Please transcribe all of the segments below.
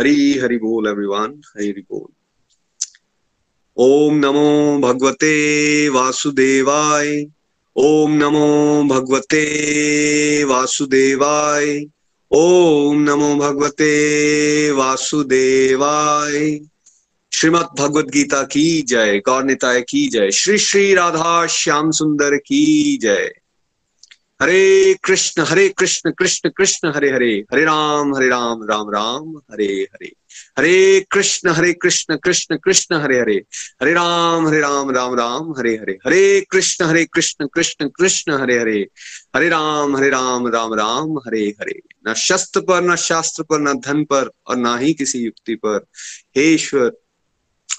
हरी, हरि बोल एवरीवन हरी बोल। ओम नमो भगवते वासुदेवाय, ओम नमो भगवते वासुदेवाय, ओम नमो भगवते वासुदेवाय। श्रीमद भगवत गीता की जय, गौर निताय की जय। श्री श्री राधा श्याम सुंदर की जय। हरे कृष्ण हरे कृष्ण कृष्ण कृष्ण, हरे हरे। हरे राम हरे राम राम राम, हरे हरे। हरे कृष्ण हरे कृष्ण कृष्ण कृष्ण, हरे हरे। हरे राम हरे राम राम राम, हरे हरे। हरे कृष्ण हरे कृष्ण कृष्ण कृष्ण, हरे हरे। हरे राम हरे राम राम राम, हरे हरे। न शस्त्र पर, न शास्त्र पर, न धन पर और ना ही किसी युक्ति पर। हे ईश्वर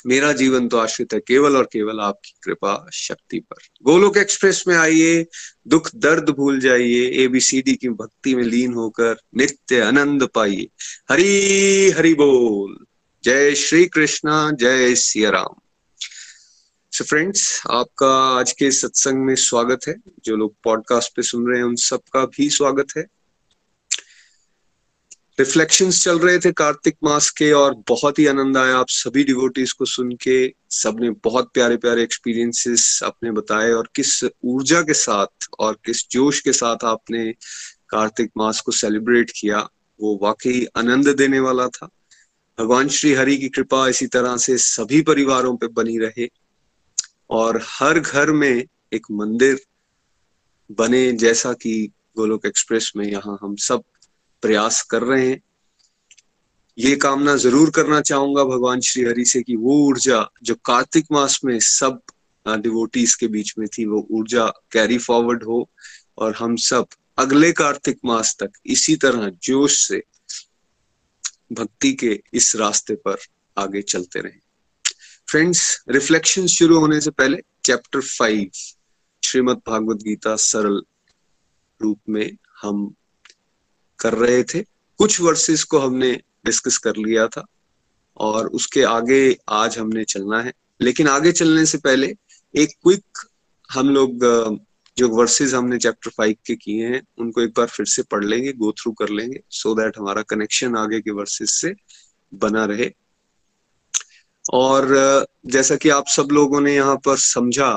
मेरा जीवन तो आश्रित है केवल और केवल आपकी कृपा शक्ति पर। गोलोक एक्सप्रेस में आइए, दुख दर्द भूल जाइए एबीसीडी की भक्ति में लीन होकर नित्य आनंद पाइए। हरी हरि बोल। जय श्री कृष्णा जय सिया राम सो फ्रेंड्स आपका आज के सत्संग में स्वागत है। जो लोग पॉडकास्ट पे सुन रहे हैं, उन सबका भी स्वागत है। रिफ्लेक्शंस चल रहे थे कार्तिक मास के और बहुत ही आनंद आया। आप सभी डिवोटीज को सुन के, सबने बहुत प्यारे प्यारे एक्सपीरियंसेस अपने बताए और किस ऊर्जा के साथ और किस जोश के साथ आपने कार्तिक मास को सेलिब्रेट किया, वो वाकई आनंद देने वाला था। भगवान श्री हरि की कृपा इसी तरह से सभी परिवारों पे बनी रहे और हर घर में एक मंदिर बने, जैसा कि गोलोक एक्सप्रेस में यहाँ हम सब प्रयास कर रहे हैं। ये कामना ज़रूर करना चाहूँगा भगवान श्री हरि से कि वो ऊर्जा जो कार्तिक मास में सब डिवोटीज के बीच में थी, वो ऊर्जा कैरी फॉरवर्ड हो और हम सब अगले कार्तिक मास तक इसी तरह जोश से भक्ति के इस रास्ते पर आगे चलते रहे। फ्रेंड्स रिफ्लेक्शन शुरू होने से पहले चैप्टर फाइव श्रीमद भागवत गीता सरल रूप में हम कर रहे थे। कुछ वर्सेस को हमने डिस्कस कर लिया था और उसके आगे आज हमने चलना है। लेकिन आगे चलने से पहले एक क्विक हम लोग जो वर्सेस हमने चैप्टर फाइव के किए हैं, उनको एक बार फिर से पढ़ लेंगे गो थ्रू कर लेंगे सो so दैट हमारा कनेक्शन आगे के वर्सेस से बना रहे। और जैसा कि आप सब लोगों ने यहाँ पर समझा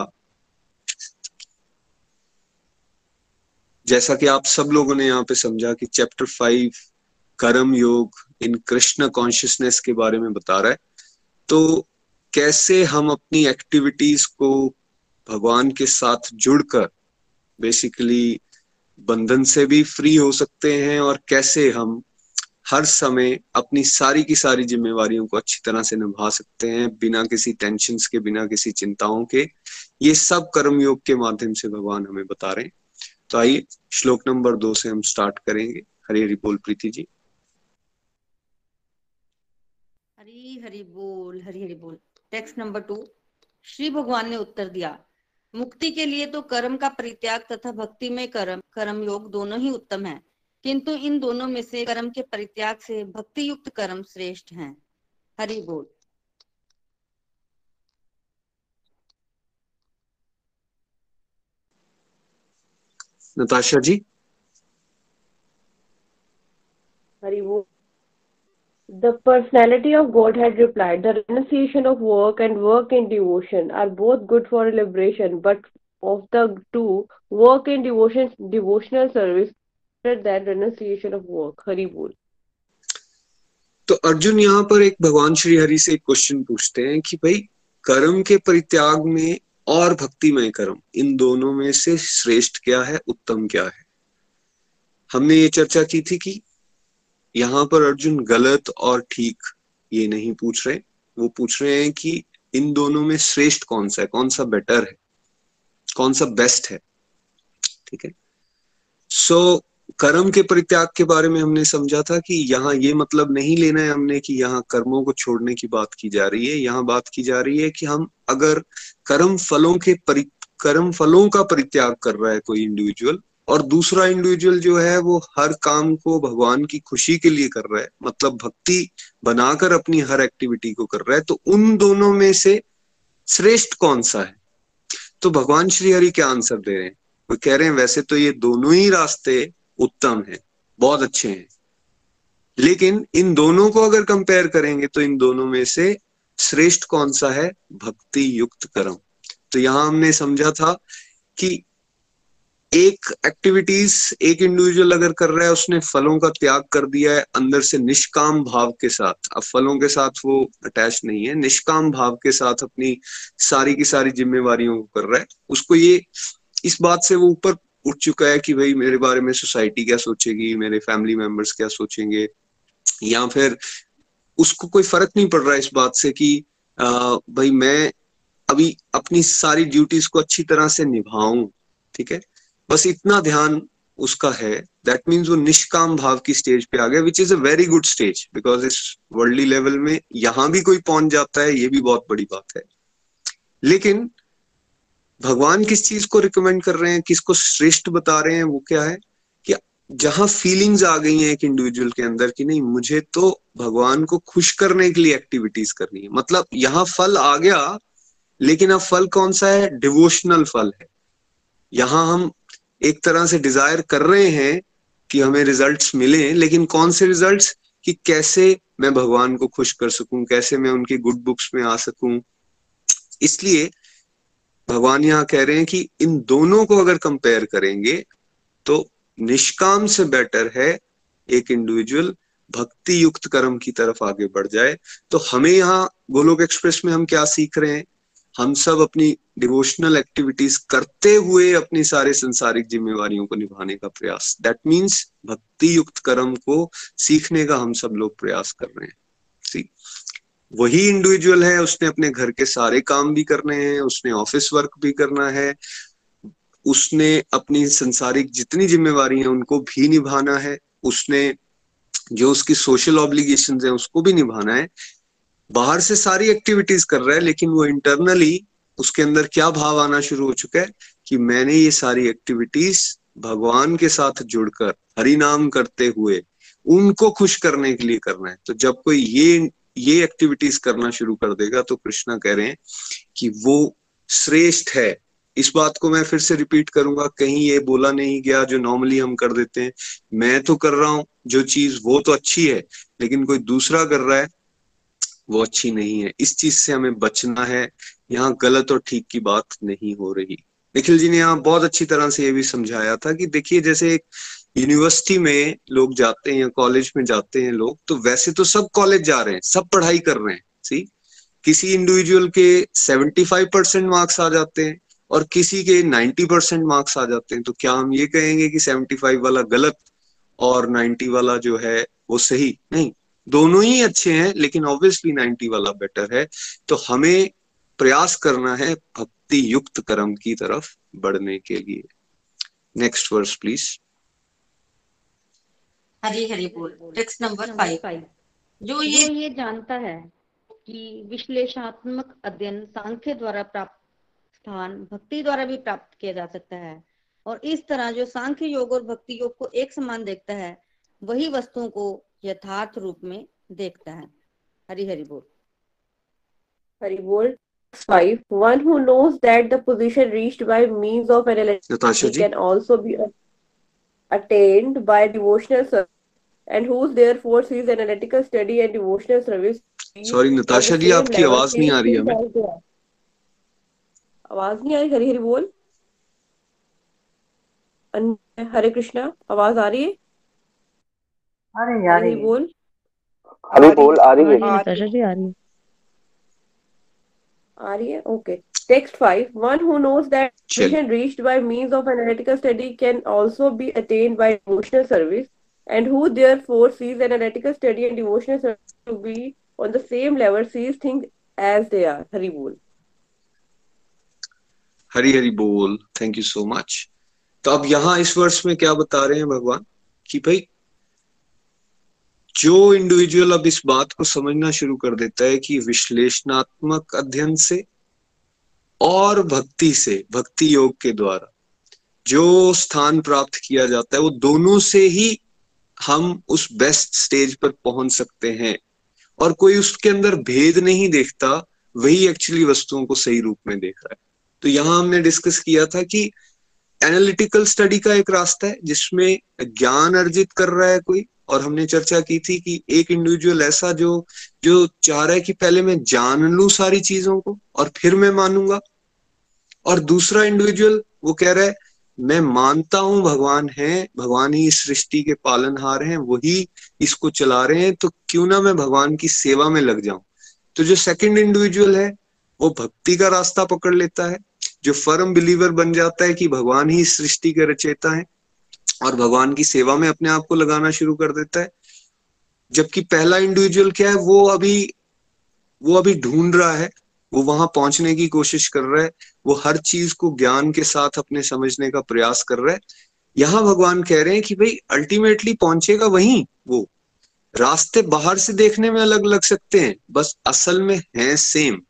जैसा कि आप सब लोगों ने यहाँ पे समझा कि चैप्टर फाइव कर्म योग इन कृष्ण कॉन्शियसनेस के बारे में बता रहा है। तो कैसे हम अपनी एक्टिविटीज़ को भगवान के साथ जुड़कर बेसिकली बंधन से भी फ्री हो सकते हैं और कैसे हम हर समय अपनी सारी की सारी जिम्मेवारियों को अच्छी तरह से निभा सकते हैं बिना किसी टेंशन के, बिना किसी चिंताओं के, ये सब कर्म योग के माध्यम से भगवान हमें बता रहे हैं। तो आइए, श्लोक नंबर दो से हम स्टार्ट करेंगे। हरी हरी बोल प्रीति जी। हरी हरी बोल, हरी हरी बोल। टेक्स्ट नंबर टू श्री भगवान ने उत्तर दिया, मुक्ति के लिए तो कर्म का परित्याग तथा भक्ति में कर्म कर्म योग दोनों ही उत्तम है। किंतु इन दोनों में से कर्म के परित्याग से भक्ति युक्त कर्म श्रेष्ठ हैं। हरि बोल। Natasha ji The personality of Godhead replied, The renunciation of work and work in devotion are both good for liberation, but of the two, work in devotion, devotional service better than renunciation of work. Hari bol. तो अर्जुन यहाँ पर एक भगवान श्री हरि से एक question पूछते हैं कि भाई कर्म के परित्याग में और भक्तिमय कर्म इन दोनों में से श्रेष्ठ क्या है उत्तम क्या है? हमने ये चर्चा की थी कि यहाँ पर अर्जुन गलत और ठीक ये नहीं पूछ रहे। वो पूछ रहे हैं कि इन दोनों में श्रेष्ठ कौन सा है कौन सा बेटर है कौन सा बेस्ट है? ठीक है? सो so, कर्म के परित्याग के बारे में हमने समझा था कि यहाँ ये मतलब नहीं लेना है हमने कि यहाँ कर्मों को छोड़ने की बात की जा रही है। यहाँ बात की जा रही है कि हम अगर कर्म फलों के परि, कर्म फलों का परित्याग कर रहा है कोई इंडिविजुअल और दूसरा इंडिविजुअल जो है वो हर काम को भगवान की खुशी के लिए कर रहा है मतलब भक्ति बनाकर अपनी हर एक्टिविटी को कर रहा है तो उन दोनों में से श्रेष्ठ कौन सा है? तो भगवान श्री हरि क्या आंसर दे रहे हैं? वो कह रहे हैं, वैसे तो ये दोनों ही रास्ते उत्तम है, बहुत अच्छे हैं। लेकिन इन दोनों को अगर कंपेयर करेंगे तो इन दोनों में से श्रेष्ठ कौन सा है? भक्ति युक्त कर्म। तो यहाँ हमने समझा था कि एक एक्टिविटीज़ एक इंडिविजुअल अगर कर रहा है, उसने फलों का त्याग कर दिया है अंदर से निष्काम भाव के साथ। अब फलों के साथ वो अटैच नहीं है। निष्काम भाव के साथ अपनी सारी की सारी जिम्मेवारियों को कर रहा है। उसको ये, इस बात से वो ऊपर उठ चुका है कि भाई मेरे बारे में सोसाइटी क्या सोचेगी मेरे फैमिली मेंबर्स क्या सोचेंगे? या फिर उसको कोई फ़र्क नहीं पड़ रहा इस बात से कि आ, भाई मैं अभी अपनी सारी ड्यूटीज़ को अच्छी तरह से निभाऊं ठीक है? बस इतना ध्यान उसका है। दैट मीन्स वो निष्काम भाव की स्टेज पे आ गया which is a very good stage because इस वर्ल्डली लेवल में यहाँ भी कोई पहुँच जाता है ये भी बहुत बड़ी बात है। लेकिन भगवान किस चीज़ को रिकमेंड कर रहे हैं, किसको श्रेष्ठ बता रहे हैं, वो क्या है? कि जहाँ फीलिंग्स आ गई हैं एक इंडिविजुअल के अंदर कि नहीं, मुझे तो भगवान को खुश करने के लिए एक्टिविटीज़ करनी है। मतलब यहाँ फल आ गया, लेकिन अब फल कौन सा है? डिवोशनल फल है। यहाँ हम एक तरह से डिज़ायर कर रहे हैं कि हमें रिजल्ट्स मिले, लेकिन कौन से रिजल्ट्स कि कैसे मैं भगवान को खुश कर सकूँ, कैसे मैं उनकी गुड बुक्स में आ सकूँ। इसलिए भगवान यहाँ कह रहे हैं कि इन दोनों को अगर कंपेयर करेंगे तो निष्काम से बेटर है एक इंडिविजुअल भक्ति युक्त कर्म की तरफ़ आगे बढ़ जाए। तो हमें यहाँ गोलोक एक्सप्रेस में हम क्या सीख रहे हैं? हम सब अपनी डिवोशनल एक्टिविटीज़ करते हुए अपनी सारे संसारिक जिम्मेवारियों को निभाने का प्रयास। दैट मीन्स भक्ति युक्त कर्म को सीखने का हम सब लोग प्रयास कर रहे हैं। वही इंडिविजुअल है, उसने अपने घर के सारे काम भी करने हैं, उसने ऑफ़िस वर्क भी करना है, उसने अपनी संसारिक जितनी जिम्मेवारी है, उनको भी निभाना है, उसने जो उसकी सोशल ऑब्लिगेशन है, उसको भी निभाना है। बाहर से सारी एक्टिविटीज़ कर रहा है, लेकिन वो इंटरनली उसके अंदर क्या भाव आना शुरू हो चुका है कि मैंने ये सारी एक्टिविटीज़ भगवान के साथ जुड़कर, हरि नाम करते हुए, उनको खुश करने के लिए करना है। तो जब कोई ये ये एक्टिविटीज़ करना शुरू कर देगा तो कृष्णा कह रहे हैं कि वो श्रेष्ठ है। इस बात को मैं फिर से रिपीट करूँगा, कहीं ये बोला नहीं गया जो नॉर्मली हम कर देते हैं। मैं तो कर रहा हूँ, जो चीज़ वो तो अच्छी है, लेकिन कोई दूसरा कर रहा है, वो अच्छी नहीं है। इस चीज़ से हमें बचना है। यहाँ गलत और ठीक की बात नहीं हो रही। निखिल जी ने यहाँ बहुत अच्छी तरह से ये भी समझाया था कि देखिए, जैसे एक यूनिवर्सिटी में लोग जाते हैं या कॉलेज में जाते हैं लोग तो वैसे तो सब कॉलेज जा रहे हैं, सब पढ़ाई कर रहे हैं सी किसी इंडिविजुअल के 75 परसेंट मार्क्स आ जाते हैं और किसी के 90 परसेंट मार्क्स आ जाते हैं। तो क्या हम ये कहेंगे कि 75 वाला गलत और 90 वाला जो है वो सही? नहीं, दोनों ही अच्छे हैं, लेकिन ऑब्वियसली 90 वाला बेटर है। तो हमें प्रयास करना है भक्ति युक्त कर्म की तरफ़ बढ़ने के लिए। Next verse please Hari Hari बोल। टेक्स्ट नंबर फाइव जो ये ये जानता है कि विश्लेषणात्मक अध्ययन सांख्य द्वारा प्राप्त स्थान भक्ति द्वारा भी प्राप्त किया जा सकता है। और इस तरह जो सांख्य योग और भक्ति योग को एक समान देखता है वही वस्तुओं को यथार्थ रूप में देखता है। हरि हरि बोल। हरि बोल। Five one who knows that the position reached by means of Natasha analysis ji. can also be attained by devotional service and who is there for sees analytical study and devotional service sorry Natasha ji आपकी आवाज़ नहीं आ रही हमें आवाज़ नहीं आ रही हरी हरी बोल हरे कृष्णा आवाज़ आ रही है? अरे यार बोल। हरी बोल आ रही है। रही है। आ है। Okay text and who therefore sees analytical study and devotional service to be on the same level sees things as they are. Hari bol. Hari Hari बोल थैंक यू सो मच तो अब यहाँ इस वर्ष में क्या बता रहे हैं भगवान? कि भाई, जो इंडिविजुअल अब इस बात को समझना शुरू कर देता है कि विश्लेषणात्मक अध्ययन से और भक्ति से, भक्ति योग के द्वारा जो स्थान प्राप्त किया जाता है, वो दोनों से ही हम उस बेस्ट स्टेज पर पहुँच सकते हैं। और कोई उसके अंदर भेद नहीं देखता, वही एक्चुअली वस्तुओं को सही रूप में देख रहा है। तो यहाँ हमने डिस्कस किया था कि एनालिटिकल स्टडी का एक रास्ता है, जिसमें ज्ञान अर्जित कर रहा है कोई। और हमने चर्चा की थी कि एक इंडिविजुअल ऐसा जो जो चाह रहा है कि पहले मैं जान लू सारी चीज़ों को, और फिर मैं मानूँगा। और दूसरा इंडिविजुअल वो कह रहा है मैं मानता हूँ भगवान है, भगवान ही इस सृष्टि के पालनहार हैं, वही इसको चला रहे हैं तो क्यों ना मैं भगवान की सेवा में लग जाऊँ? तो जो सेकंड इंडिविजुअल है, वो भक्ति का रास्ता पकड़ लेता है, जो फर्म बिलीवर बन जाता है कि भगवान ही सृष्टि के रचेता है, और भगवान की सेवा में अपने आप को लगाना शुरू कर देता है। जबकि पहला इंडिविजुअल क्या है, वो अभी वो अभी ढूंढ रहा है वो वहाँ पहुँचने की कोशिश कर रहा है, वो हर चीज़ को ज्ञान के साथ अपने समझने का प्रयास कर रहा है। यहाँ भगवान कह रहे हैं कि भाई अल्टीमेटली पहुंचेगा वहीं वो। रास्ते बाहर से देखने में अलग लग सकते हैं, बस असल में है सेम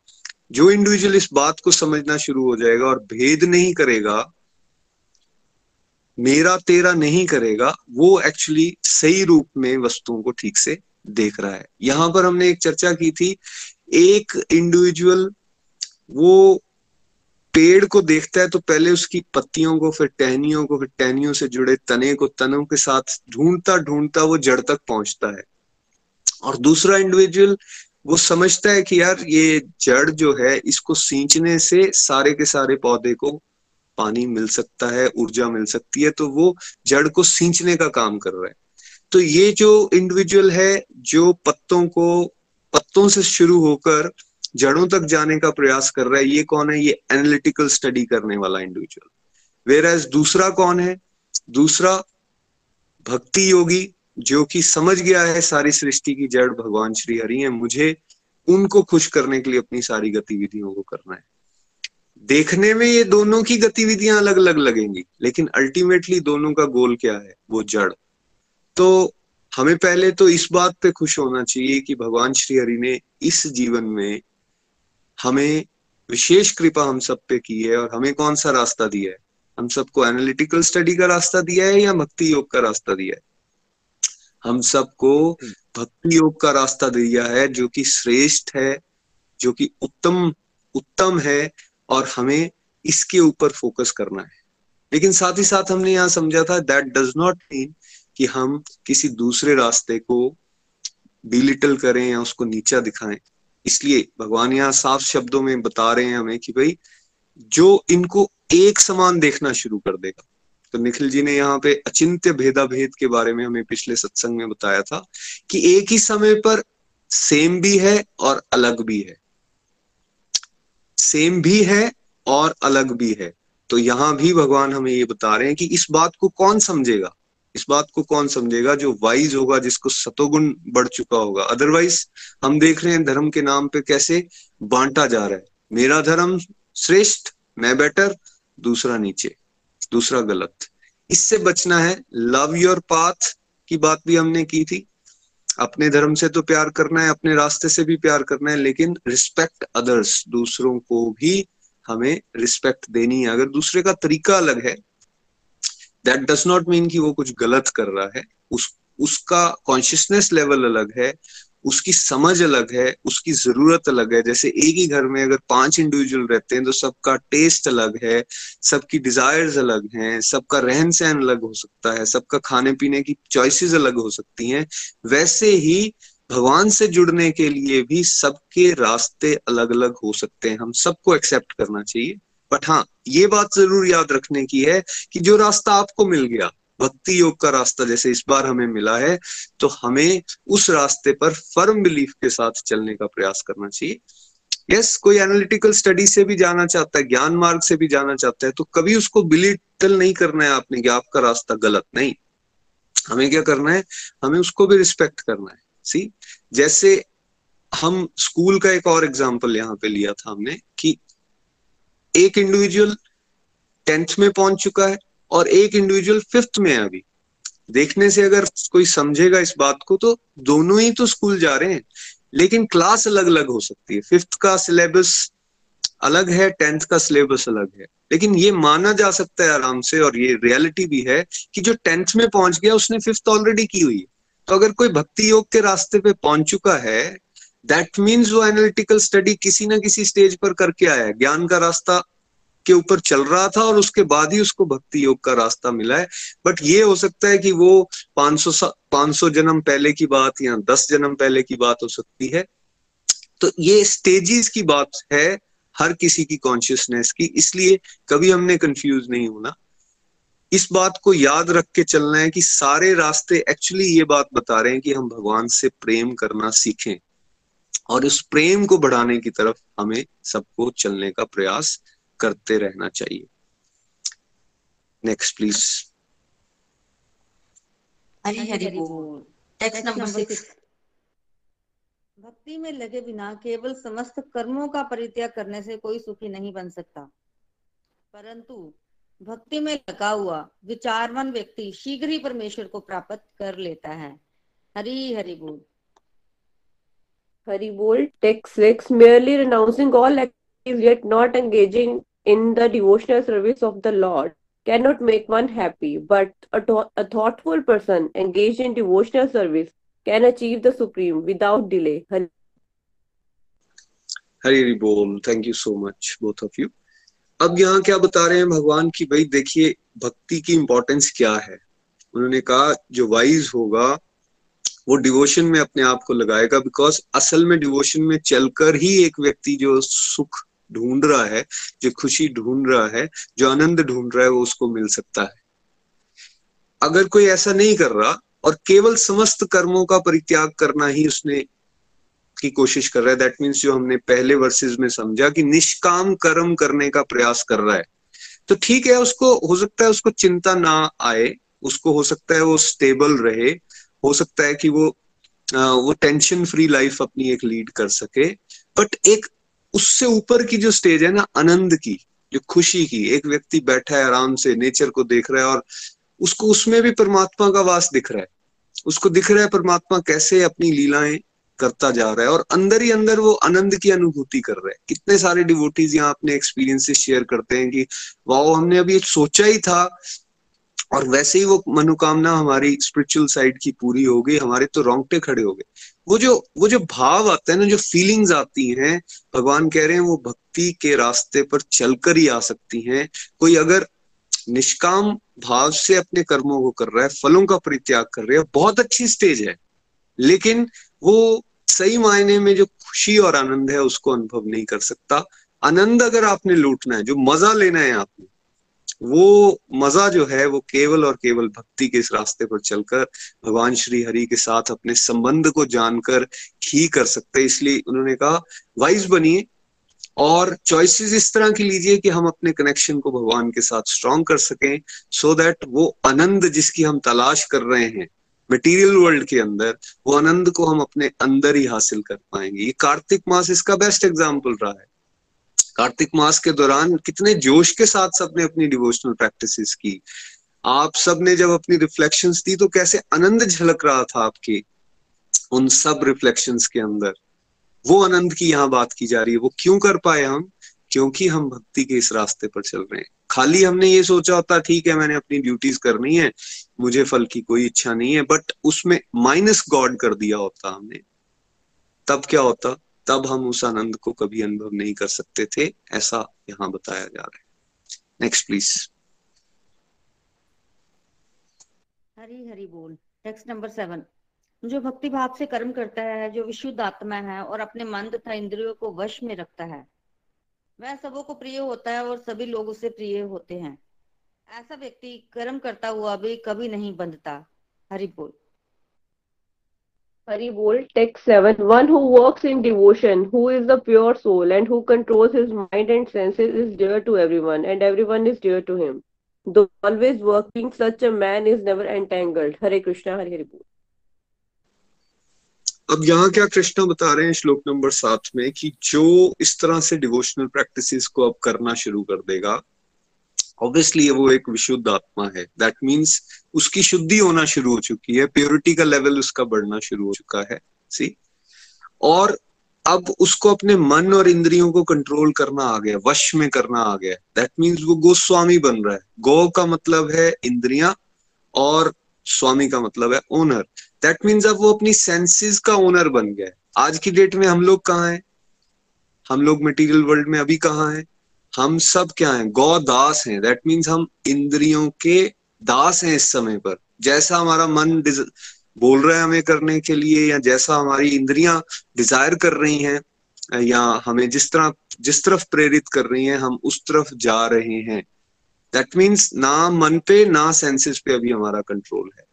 जो इंडिविजुअल इस बात को समझना शुरू हो जाएगा और भेद नहीं करेगा, मेरा तेरा नहीं करेगा, वो एक्चुअली सही रूप में वस्तुओं को ठीक से देख रहा है। यहाँ पर हमने एक चर्चा की थी एक इंडिविजुअल वो पेड़ को देखता है तो पहले उसकी पत्तियों को, फिर टहनियों को, फिर टहनियों से जुड़े तने को, तनों के साथ ढूंढता ढूंढता वो जड़ तक पहुँचता है। और दूसरा इंडिविजुअल वो समझता है कि यार ये जड़ जो है, इसको सींचने से सारे के सारे पौधे को पानी मिल सकता है, ऊर्जा मिल सकती है तो वो जड़ को सींचने का काम कर रहा है। तो ये जो इंडिविजुअल है, जो पत्तों को पत्तों से शुरू होकर जड़ों तक जाने का प्रयास कर रहा है, ये कौन है? ये एनालिटिकल स्टडी करने वाला इंडिविजुअल वेर एज दूसरा कौन है? दूसरा भक्ति योगी, जो कि समझ गया है सारी सृष्टि की जड़, भगवान श्री हरि है, मुझे उनको खुश करने के लिए अपनी सारी गतिविधियों को करना है। देखने में ये दोनों की गतिविधियाँ अलग अलग लगेंगी, लेकिन अल्टीमेटली दोनों का गोल क्या है? वो जड़। तो हमें पहले तो इस बात पे खुश होना चाहिए कि भगवान श्री हरि ने इस जीवन में हमें विशेष कृपा हम सब पे की है और हमें कौन सा रास्ता दिया है? हम सबको एनालिटिकल स्टडी का रास्ता दिया है या भक्ति योग का रास्ता दिया है? हम सबको भक्ति योग का रास्ता दिया है जो कि श्रेष्ठ है जो कि उत्तम उत्तम है और हमें इसके ऊपर फोकस करना है। लेकिन साथ ही साथ हमने यहाँ समझा था दैट डज नॉट मीन कि हम किसी दूसरे रास्ते को बिलिटल करें या उसको नीचा दिखाएँ। इसलिए भगवान यहाँ साफ़ शब्दों में बता रहे हैं हमें कि भाई, जो इनको एक समान देखना शुरू कर देगा। तो निखिल जी ने यहाँ पे अचिंत्य भेदा भेद के बारे में हमें पिछले सत्संग में बताया था कि एक ही समय पर सेम भी है और अलग भी है। सेम भी है और अलग भी है। तो यहाँ भी भगवान हमें ये बता रहे हैं कि इस बात को कौन समझेगा? इस बात को कौन समझेगा जो वाइज होगा, जिसको सतोगुण बढ़ चुका होगा? अदरवाइज़ हम देख रहे हैं धर्म के नाम पे कैसे बांटा जा रहा है। मेरा धर्म श्रेष्ठ, मैं बेटर दूसरा नीचे, दूसरा गलत। इससे बचना है लव योर पाथ की बात भी हमने की थी। अपने धर्म से तो प्यार करना है, अपने रास्ते से भी प्यार करना है, लेकिन रिस्पेक्ट अदर्स दूसरों को भी हमें रिस्पेक्ट देनी है। अगर दूसरे का तरीका अलग है दैट डज नॉट मीन कि वो कुछ गलत कर रहा है। उस, उसका कॉन्शियसनेस लेवल अलग है, उसकी समझ अलग है, उसकी ज़रूरत अलग है। जैसे एक ही घर में अगर पाँच इंडिविजुअल रहते हैं तो सबका टेस्ट अलग है, सबकी डिजायर्स अलग हैं, सबका रहन सहन अलग हो सकता है, सबका खाने पीने की चॉइसेस अलग हो सकती हैं। वैसे ही भगवान से जुड़ने के लिए भी सबके रास्ते अलग अलग हो सकते हैं। हम सबको एक्सेप्ट करना चाहिए। बट हाँ ये बात ज़रूर याद रखने की है कि जो रास्ता आपको मिल गया भक्ति योग का रास्ता जैसे इस बार हमें मिला है तो हमें उस रास्ते पर फर्म बिलीफ के साथ चलने का प्रयास करना चाहिए। यस yes, कोई एनालिटिकल स्टडी से भी जाना चाहता है ज्ञान मार्ग से भी जाना चाहता है तो कभी उसको बिलिटल नहीं करना है आपने कि आपका रास्ता गलत नहीं। हमें क्या करना है? हमें उसको भी रिस्पेक्ट करना है। सी जैसे हम स्कूल का एक और एग्ज़ाम्पल यहाँ पे लिया था हमने। एक इंडिविजुअल टेंथ में पहुँच चुका है और एक इंडिविजुअल फिफ्थ में है अभी। देखने से अगर कोई समझेगा इस बात को तो दोनों ही तो स्कूल जा रहे हैं। लेकिन क्लास अलग अलग हो सकती है। फिफ्थ का सिलेबस अलग है टेंथ का सिलेबस अलग है। लेकिन ये माना जा सकता है आराम से, और ये रियलिटी भी है कि जो टेंथ में पहुँच गया, उसने फिफ्थ ऑलरेडी की हुई है। तो अगर कोई भक्ति योग के रास्ते पे पहुँच चुका है दैट मीन्स वो एनालिटिकल स्टडी किसी ना किसी स्टेज पर करके आया ज्ञान का रास्ता के ऊपर चल रहा था और उसके बाद ही उसको भक्ति योग का रास्ता मिला है। बट ये हो सकता है कि वो 500 500 जन्म पहले की बात या 10 जन्म पहले की बात हो सकती है। तो ये स्टेजेस की बात है हर किसी की कॉन्शियसनेस की। इसलिए कभी हमने कंफ्यूज नहीं होना। इस बात को याद रख के चलना है कि सारे रास्ते एक्चुअली ये बात बता रहे हैं कि हम भगवान से प्रेम करना सीखें। और उस प्रेम को बढ़ाने की तरफ़ हमें सबको चलने का प्रयास करते रहना चाहिए। नेक्स्ट प्लीज़ हरी हरी बोल टेक्स्ट नंबर सिक्स भक्ति में लगे बिना केवल समस्त कर्मों का परित्याग करने से कोई सुखी नहीं बन सकता। परंतु भक्ति में लगा हुआ विचारवान व्यक्ति शीघ्र ही परमेश्वर को प्राप्त कर लेता है। हरी हरि बोल Hari Bol, text 6, merely renouncing all activities yet not engaging in the devotional service of the Lord cannot make one happy, but a, th- a thoughtful person engaged in devotional service can achieve the supreme without delay. Hari Hari बोल thank you so much both of you अब यहाँ क्या बता रहे हैं भगवान की भाई देखिए भक्ति की इंपॉर्टेंस क्या है उन्होंने कहा जो वाइज होगा वो डिवोशन में अपने आप को लगाएगा बिकॉज़ असल में डिवोशन में चलकर ही एक व्यक्ति जो सुख ढूंढ रहा है, जो खुशी ढूंढ रहा है, जो आनंद ढूंढ रहा है, वो उसको मिल सकता है। अगर कोई ऐसा नहीं कर रहा और केवल समस्त कर्मों का परित्याग करना ही उसने की कोशिश कर रहा है दैट मीन्स जो हमने पहले वर्सेस में समझा कि निष्काम कर्म करने का प्रयास कर रहा है तो ठीक है, उसको, हो सकता है उसको चिंता ना आए, उसको हो सकता है वो स्टेबल रहे हो सकता है कि वो वो टेंशन फ्री लाइफ अपनी एक लीड कर सके। बट एक उससे ऊपर की जो स्टेज है ना, आनंद की, जो खुशी की, एक व्यक्ति बैठा है आराम से नेचर को देख रहा है और उसको उसमें भी परमात्मा का वास दिख रहा है। उसको दिख रहा है परमात्मा कैसे अपनी लीलाएँ करता जा रहा है और अंदर ही अंदर वो आनंद की अनुभूति कर रहा है। कितने सारे डिवोटीज यहाँ अपने एक्सपीरियंसेस शेयर करते हैं कि, वाओ, हमने अभी सोचा ही था और वैसे ही वो मनोकामना हमारी स्पिरिचुअल साइड की पूरी हो गई, हमारे तो रोंगटे खड़े हो गए। वो जो वो जो भाव आता है ना, जो फीलिंग्स आती हैं, भगवान कह रहे हैं वो भक्ति के रास्ते पर चलकर ही आ सकती हैं। कोई अगर निष्काम भाव से अपने कर्मों को कर रहा है, फलों का परित्याग कर रहा है, बहुत अच्छी स्टेज है। लेकिन वो सही मायने में जो खुशी और आनंद है, उसको अनुभव नहीं कर सकता। आनंद अगर आपने लूटना है, जो मज़ा लेना है आपने वो मज़ा जो है, वो केवल और केवल भक्ति के इस रास्ते पर चलकर भगवान श्री हरि के साथ अपने संबंध को जानकर ही कर सकते इसलिए उन्होंने कहा वाइज बनिए और चॉइसेस इस तरह की लीजिए कि हम अपने कनेक्शन को भगवान के साथ स्ट्रॉन्ग कर सकें सो so दैट वो आनंद जिसकी हम तलाश कर रहे हैं मटेरियल वर्ल्ड के अंदर, वो आनंद को हम अपने अंदर ही हासिल कर पाएँगे। ये कार्तिक मास इसका बेस्ट एग्ज़ाम्पल रहा है। कार्तिक मास के दौरान कितने जोश के साथ सबने अपनी डिवोशनल प्रैक्टिसेस की। आप सबने जब अपनी रिफ्लेक्शंस दी तो कैसे आनंद झलक रहा था आपके? उन सब रिफ्लेक्शंस के अंदर। वो आनंद की यहाँ बात की जा रही है। वो क्यों कर पाए हम? क्योंकि हम भक्ति के इस रास्ते पर चल रहे हैं। खाली हमने ये सोचा होता, ठीक है, मैंने अपनी ड्यूटीज़ करनी है, मुझे फल की कोई इच्छा नहीं है बट उसमें माइनस गॉड कर दिया होता हमने। तब क्या होता? तब हम उस आनंद को कभी अनुभव नहीं कर सकते थे, ऐसा यहाँ बताया जा रहा है। नेक्स्ट प्लीज़ हरी हरी बोल। टेक्स्ट नंबर सेवन जो भक्ति भाव से कर्म करता है, जो विशुद्ध आत्मा है और अपने मन तथा इंद्रियों को वश में रखता है, वह सबों को प्रिय होता है और सभी लोग उसे प्रिय होते हैं। ऐसा व्यक्ति कर्म करता हुआ भी कभी नहीं बंधता। हरि बोल। Hari Bol, text 7. One who walks in devotion, who is the pure soul, and who controls his mind and senses is dear to everyone, and everyone is dear to him. Though always working, such a man is never entangled. Hare Krishna, Hare Hare. अब यहाँ क्या कृष्णा बता रहे हैं श्लोक number सात में कि जो इस तरह से डिवोशनल प्रैक्टिसेस को अब करना शुरू कर देगा ऑब्वियसली वो एक विशुद्ध आत्मा है। दैट मीन्स उसकी शुद्धि होना शुरू हो चुकी है। प्योरिटी का लेवल उसका बढ़ना शुरू हो चुका है। सी और अब उसको अपने मन और इंद्रियों को कंट्रोल करना आ गया। वश में करना आ गया। दैट मीन्स वो गोस्वामी बन रहा है। गो का मतलब है इंद्रिया और स्वामी का मतलब है ओनर दैट मीन्स अब वो अपनी सेंसेस का ओनर बन गया है। आज की डेट में हम लोग कहाँ हैं? हम लोग मटेरियल वर्ल्ड में अभी कहाँ हैं? हम सब क्या हैं? गौ दास हैं। दैट मीन्स हम इंद्रियों के दास हैं इस समय पर। जैसा हमारा मन बोल रहा है हमें करने के लिए, या जैसा हमारी इंद्रियाँ डिज़ायर कर रही हैं, या हमें जिस तरह जिस तरफ़ प्रेरित कर रही हैं, हम उस तरफ़ जा रहे हैं। दैट मीन्स ना मन पे, ना सेंसेस पे अभी हमारा कंट्रोल है।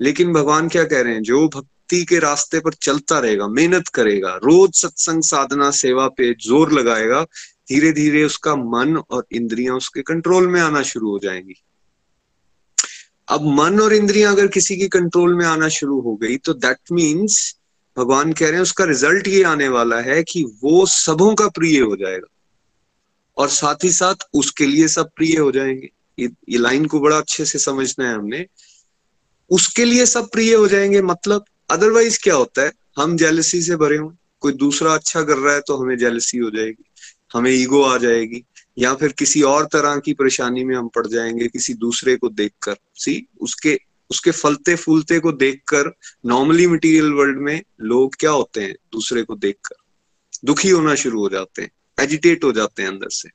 लेकिन भगवान क्या कह रहे हैं? जो भक्ति के रास्ते पर चलता रहेगा, मेहनत करेगा, रोज सत्संग, साधना, सेवा पे ज़ोर लगाएगा धीरे धीरे उसका मन और इंद्रियाँ उसके कंट्रोल में आना शुरू हो जाएँगी। अब मन और इंद्रियाँ अगर किसी की कंट्रोल में आना शुरू हो गई तो दैट मीन्स भगवान कह रहे हैं उसका रिज़ल्ट ये आने वाला है कि वो सबों का प्रिय हो जाएगा। और साथ ही साथ उसके लिए सब प्रिय हो जाएँगे। ये, लाइन को बड़ा अच्छे से समझना है हमने। उसके लिए सब प्रिय हो जाएँगे मतलब अदरवाइज़ क्या होता है? हम जेलसी से भरे हुए कोई दूसरा अच्छा कर रहा है तो हमें जेलसी हो जाएगी। हमें ईगो आ जाएगी, या फिर किसी और तरह की परेशानी में हम पड़ जाएँगे किसी दूसरे को देखकर। सी उसके उसके फलते फूलते को देखकर नॉर्मली मटेरियल वर्ल्ड में लोग क्या होते हैं? दूसरे को देखकर। दुखी होना शुरू हो जाते हैं एजिटेट हो जाते हैं अंदर से।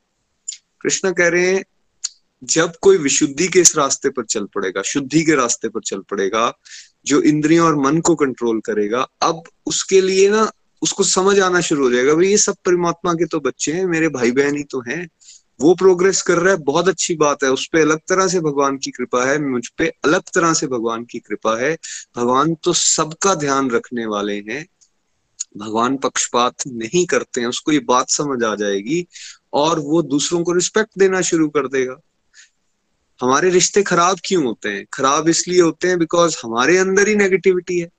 कृष्णा कह रहे हैं, जब कोई विशुद्धि के इस रास्ते पर चल पड़ेगा, शुद्धि के रास्ते पर चल पड़ेगा, जो इंद्रियों और मन को कंट्रोल करेगा, अब उसके लिए ना उसको समझ आना शुरू हो जाएगा। भाई ये सब परमात्मा के तो बच्चे हैं, मेरे भाई बहन ही तो हैं। वो प्रोग्रेस कर रहा है, बहुत अच्छी बात है। उस पर अलग तरह से भगवान की कृपा है, मुझ पे अलग तरह से भगवान की कृपा है। भगवान तो सबका ध्यान रखने वाले हैं। भगवान पक्षपात नहीं करते हैं, उसको ये बात समझ आ जाएगी और वो दूसरों को रिस्पेक्ट देना शुरू कर देगा। हमारे रिश्ते खराब क्यों होते हैं? खराब इसलिए होते हैं बिकॉज़ हमारे अंदर ही नेगेटिविटी है।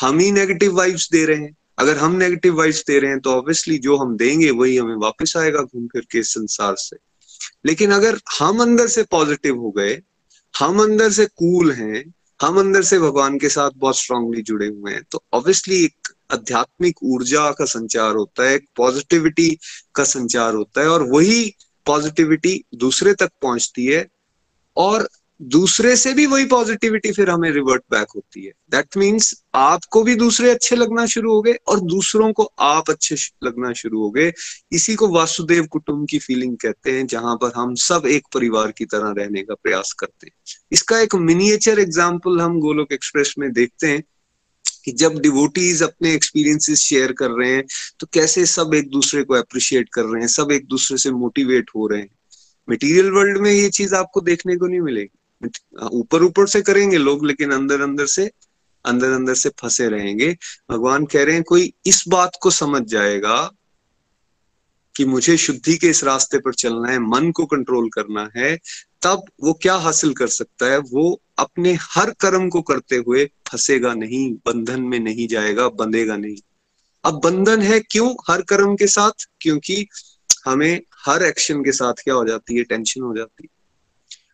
हम ही नेगेटिव वाइब्स दे रहे हैं। अगर हम नेगेटिव वाइब्स दे रहे हैं तो ऑब्वियसली जो हम देंगे, वही हमें वापस आएगा घूम फिर के संसार से। लेकिन अगर हम अंदर से पॉजिटिव हो गए, हम अंदर से कूल हैं, हम अंदर से भगवान के साथ बहुत स्ट्रांगली जुड़े हुए हैं तो ऑब्वियसली एक आध्यात्मिक ऊर्जा का संचार होता है, एक पॉजिटिविटी का संचार होता है, और वही पॉजिटिविटी दूसरे तक पहुँचती है, और दूसरे से भी वही पॉजिटिविटी फिर हमें रिवर्ट बैक होती है। दैट मीन्स आपको भी दूसरे अच्छे लगना शुरू हो गए और दूसरों को आप अच्छे लगना शुरू हो गए। इसी को वासुदेव कुटुंब की फीलिंग कहते हैं, जहाँ पर हम सब एक परिवार की तरह रहने का प्रयास करते हैं। इसका एक मिनिएचर एग्ज़ाम्पल हम गोलोक एक्सप्रेस में देखते हैं कि जब डिवोटीज अपने एक्सपीरियंसेस शेयर कर रहे हैं तो कैसे सब एक दूसरे को अप्रिशिएट कर रहे हैं, सब एक दूसरे से मोटिवेट हो रहे हैं। मटेरियल वर्ल्ड में ये चीज़ आपको देखने को नहीं मिलेगी। ऊपर ऊपर से करेंगे लोग, लेकिन अंदर अंदर से, अंदर अंदर से फंसे रहेंगे। भगवान कह रहे हैं, कोई इस बात को समझ जाएगा कि मुझे शुद्धि के इस रास्ते पर चलना है, मन को कंट्रोल करना है, तब वो क्या हासिल कर सकता है? वो अपने हर कर्म को करते हुए फंसेगा नहीं, बंधन में नहीं जाएगा, बंधेगा नहीं। अब बंधन है क्यों हर कर्म के साथ? क्योंकि हमें हर एक्शन के साथ क्या हो जाती है? टेंशन हो जाती है।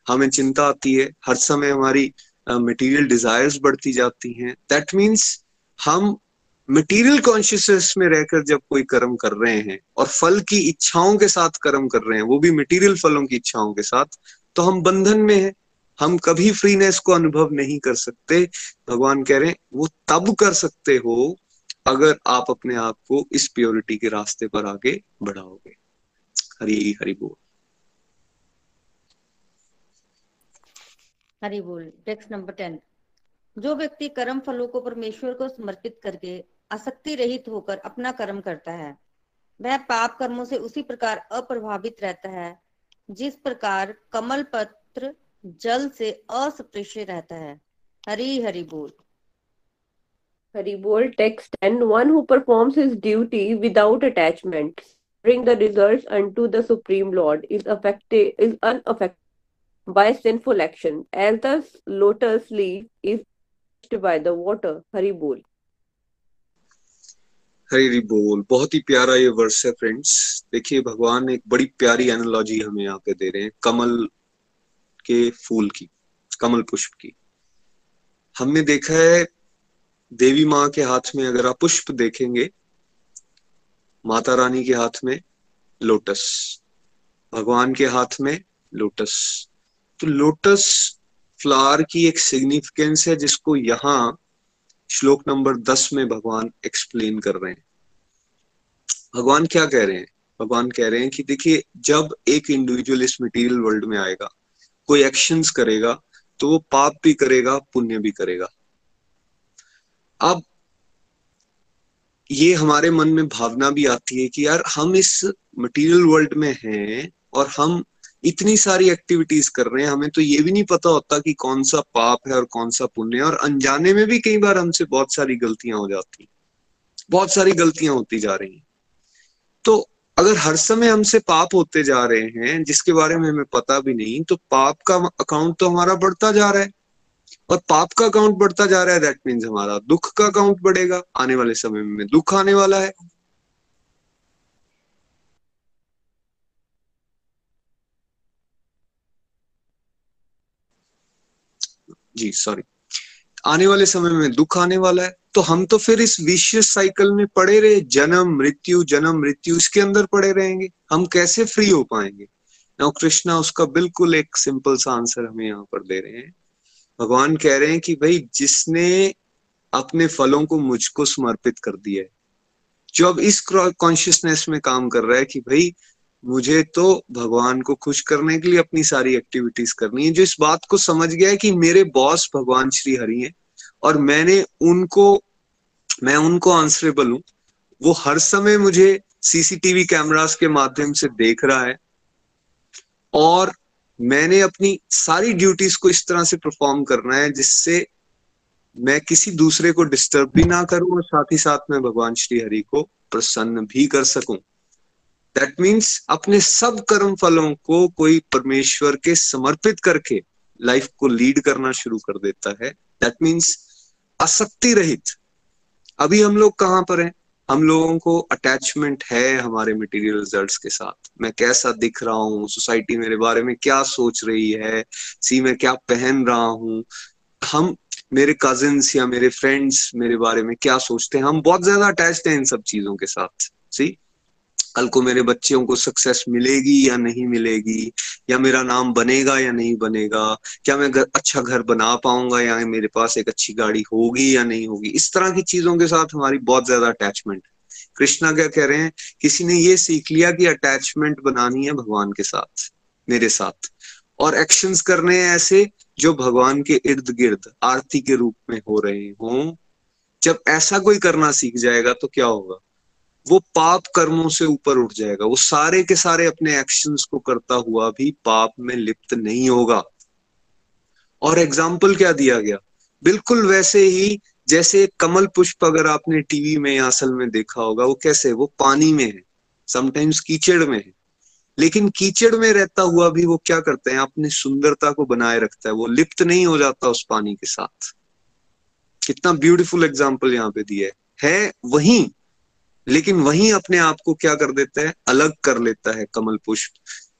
हमें चिंता आती है हर समय हमारी मटेरियल uh, डिजायर्स बढ़ती जाती हैं। दैट मीन्स हम मटेरियल कॉन्शियसनेस में रहकर जब कोई कर्म कर रहे हैं और फल की इच्छाओं के साथ कर्म कर रहे हैं वो भी मटेरियल फलों की इच्छाओं के साथ तो हम बंधन में हैं। हम कभी फ्रीनेस को अनुभव नहीं कर सकते। भगवान कह रहे हैं वो तब कर सकते हो अगर आप अपने आप को इस प्योरिटी के रास्ते पर आगे बढ़ाओगे। हरी हरी बोल। हरी बोल टेक्स्ट नंबर टेन जो व्यक्ति कर्म फलों को परमेश्वर को समर्पित करके आसक्ति रहित होकर अपना कर्म करता है, वह पाप कर्मों से उसी प्रकार अप्रभावित रहता है, जिस प्रकार कमल पत्र जल से अस्पृश्य रहता है। हरी हरी बोल। हरी बोल text ten one who performs his duty without attachment bring the results unto the supreme lord, is affected, is unaffected by sinful action, as the lotus leaf is by the water. Hari बोल हरी बोल बहुत ही प्यारा ये वर्ष है friends देखिए भगवान एक बड़ी प्यारी एनोलॉजी हमें यहाँ पे दे रहे हैं कमल के फूल की कमल पुष्प की हमने देखा है देवी माँ के हाथ में अगर आप पुष्प देखेंगे माता रानी के हाथ में लोटस भगवान के हाथ में लोटस तो लोटस फ्लावर की एक सिग्निफिकेंस है जिसको यहाँ श्लोक नंबर दस में भगवान एक्सप्लेन कर रहे हैं। भगवान क्या कह रहे हैं? भगवान कह रहे हैं कि देखिए, जब एक इंडिविजुअल इस मटेरियल वर्ल्ड में आएगा, कोई एक्शंस करेगा तो वो पाप भी करेगा, पुण्य भी करेगा। अब ये हमारे मन में भावना भी आती है कि यार, हम इस मटेरियल वर्ल्ड में हैं और हम इतनी सारी एक्टिविटीज़ कर रहे हैं, हमें तो ये भी नहीं पता होता कि कौन सा पाप है और कौन सा पुण्य है। और अनजाने में भी कई बार हमसे बहुत सारी गलतियाँ हो जाती हैं, बहुत सारी गलतियाँ होती जा रही हैं। तो अगर हर समय हमसे पाप होते जा रहे हैं, जिसके बारे में हमें पता भी नहीं तो पाप का अकाउंट तो हमारा बढ़ता जा रहा है। और पाप का अकाउंट बढ़ता जा रहा है दैट मीन्स हमारा दुख का अकाउंट बढ़ेगा। आने वाले समय में दुख आने वाला है। जी सॉरी आने वाले समय में दुख आने वाला है तो हम तो फिर इस विशेष साइकिल में पड़े रहे, जन्म, मृत्यु जन्म, मृत्यु, इसके अंदर पड़े रहेंगे। हम कैसे फ्री हो पाएँगे? नाउ कृष्णा उसका बिल्कुल एक सिंपल सा आंसर हमें यहाँ पर दे रहे हैं। भगवान कह रहे हैं कि भाई, जिसने अपने फलों को मुझको समर्पित कर दिया है, जो अब इस कॉन्शियसनेस में काम कर रहा है कि भाई मुझे तो भगवान को खुश करने के लिए अपनी सारी एक्टिविटीज़ करनी है। जो इस बात को समझ गया है कि मेरे बॉस भगवान श्री हरि हैं और मैंने उनको, मैं उनको आंसरेबल हूँ। वो हर समय मुझे सीसीटीवी कैमरास के माध्यम से देख रहा है और मैंने अपनी सारी ड्यूटीज़ को इस तरह से परफॉर्म करना है जिससे मैं किसी दूसरे को डिस्टर्ब भी ना करूँ और साथ ही साथ में भगवान श्री हरि को प्रसन्न भी कर सकूँ। दैट मीन्स अपने सब कर्म फलों को कोई परमेश्वर के समर्पित करके लाइफ को लीड करना शुरू कर देता है। दैट मीन्स आसक्ति रहित। अभी हम लोग कहाँ पर हैं? हम लोगों को अटैचमेंट है हमारे मटेरियल रिजल्ट्स के साथ। मैं कैसा दिख रहा हूँ? सोसाइटी मेरे बारे में क्या सोच रही है? सी मैं क्या पहन रहा हूँ? हम, मेरे कजिन्स या मेरे फ्रेंड्स मेरे बारे में क्या सोचते हैं? हम बहुत ज़्यादा अटैच्ड हैं इन सब चीज़ों के साथ। सी कल को मेरे बच्चों को सक्सेस मिलेगी या नहीं मिलेगी? या मेरा नाम बनेगा या नहीं बनेगा? क्या मैं घर अच्छा घर बना पाऊँगा या मेरे पास एक अच्छी गाड़ी होगी या नहीं होगी? इस तरह की चीज़ों के साथ हमारी बहुत ज़्यादा अटैचमेंट कृष्णा क्या कह रहे हैं? किसी ने ये सीख लिया कि अटैचमेंट बनानी है भगवान के साथ, मेरे साथ। और एक्शंस करने हैं ऐसे जो भगवान के इर्द गिर्द, आरती के रूप में हो रहे हों। जब ऐसा कोई करना सीख जाएगा तो क्या होगा? वो पाप कर्मों से ऊपर उठ जाएगा। वो सारे के सारे अपने एक्शंस को करता हुआ भी पाप में लिप्त नहीं होगा। और एग्ज़ाम्पल क्या दिया गया? बिल्कुल वैसे ही जैसे कमल पुष्प अगर आपने टीवी में या असल में देखा होगा वो कैसे? वो पानी में है। समटाइम्स कीचड़ में है। लेकिन कीचड़ में रहता हुआ भी वो क्या करते हैं? अपनी सुंदरता को बनाए रखता है। वो लिप्त नहीं हो जाता उस पानी के साथ। कितना ब्यूटीफुल एग्ज़ाम्पल यहाँ पे दिया है, है वही लेकिन वही अपने आप को क्या कर देता है? अलग कर लेता है कमल पुष्प।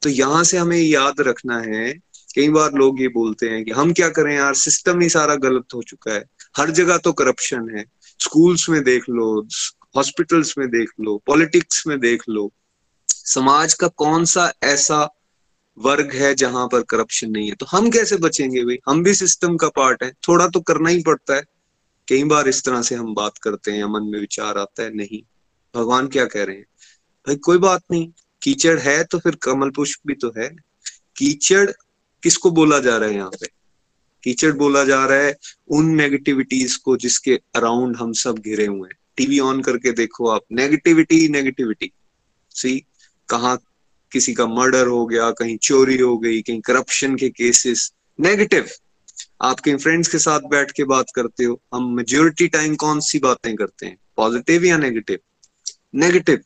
तो यहाँ से हमें याद रखना है, कई बार लोग ये बोलते हैं कि हम क्या करें यार सिस्टम ही सारा गलत हो चुका है। हर जगह तो करप्शन है। स्कूल्स में देख लो हॉस्पिटल्स में देख लो पॉलिटिक्स में देख लो। समाज का कौन सा ऐसा वर्ग है जहाँ पर करप्शन नहीं है? तो हम कैसे बचेंगे भाई? हम भी सिस्टम का पार्ट है। थोड़ा तो करना ही पड़ता है। कई बार इस तरह से हम बात करते हैं मन में विचार आता है, नहीं। भगवान क्या कह रहे हैं? भाई, कोई बात नहीं। कीचड़ है तो फिर कमल पुष्प भी तो है। कीचड़ किसको बोला जा रहा है यहाँ पे? कीचड़ बोला जा रहा है उन नेगेटिविटीज को जिसके अराउंड हम सब घिरे हुए हैं। टीवी ऑन करके देखो आप। नेगेटिविटी नेगेटिविटी सी कहा किसी का मर्डर हो गया, कहीं चोरी हो गई, कहीं करप्शन के केसेस नेगेटिव आप कहीं फ्रेंड्स के साथ बैठ के बात करते हो। हम मेजोरिटी टाइम कौन सी बातें करते हैं? पॉजिटिव या नेगेटिव नेगेटिव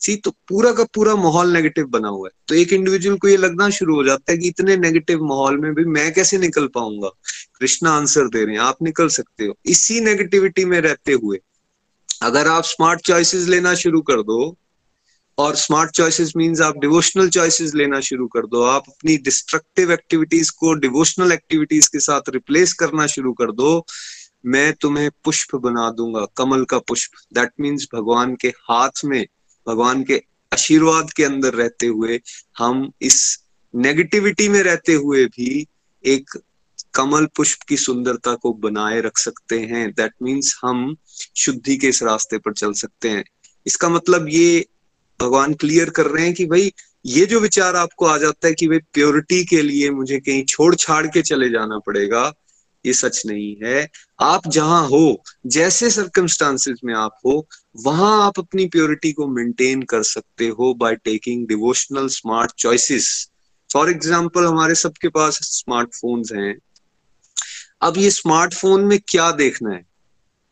सी तो पूरा का पूरा माहौल नेगेटिव बना हुआ है। तो एक इंडिविजुअल को ये लगना शुरू हो जाता है कि इतने नेगेटिव माहौल में भी मैं कैसे निकल पाऊँगा? कृष्णा आंसर दे रहे हैं, आप निकल सकते हो। इसी नेगेटिविटी में रहते हुए, अगर आप स्मार्ट चॉइसेस लेना शुरू कर दो, और स्मार्ट चॉइसेस मींस आप डिवोशनल चॉइसेस लेना शुरू कर दो, आप अपनी डिस्ट्रक्टिव एक्टिविटीज़ को डिवोशनल एक्टिविटीज़ के साथ रिप्लेस करना शुरू कर दो मैं तुम्हें पुष्प बना दूँगा, कमल का पुष्प। दैट मीन्स भगवान के हाथ में, भगवान के आशीर्वाद के अंदर रहते हुए, हम इस नेगेटिविटी में रहते हुए भी एक कमल पुष्प की सुंदरता को बनाए रख सकते हैं। दैट मीन्स हम शुद्धि के इस रास्ते पर चल सकते हैं। इसका मतलब ये भगवान क्लियर कर रहे हैं कि भाई, ये जो विचार आपको आ जाता है कि भाई प्योरिटी के लिए मुझे कहीं छोड़ छाड़ के चले जाना पड़ेगा, ये सच नहीं है। आप जहाँ हो, जैसे सर्कमस्टांसिस में आप हो, वहाँ आप अपनी प्योरिटी को मेंटेन कर सकते हो by taking devotional smart choices for example हमारे सबके पास स्मार्टफोन्स हैं। अब ये स्मार्टफ़ोन में क्या देखना है?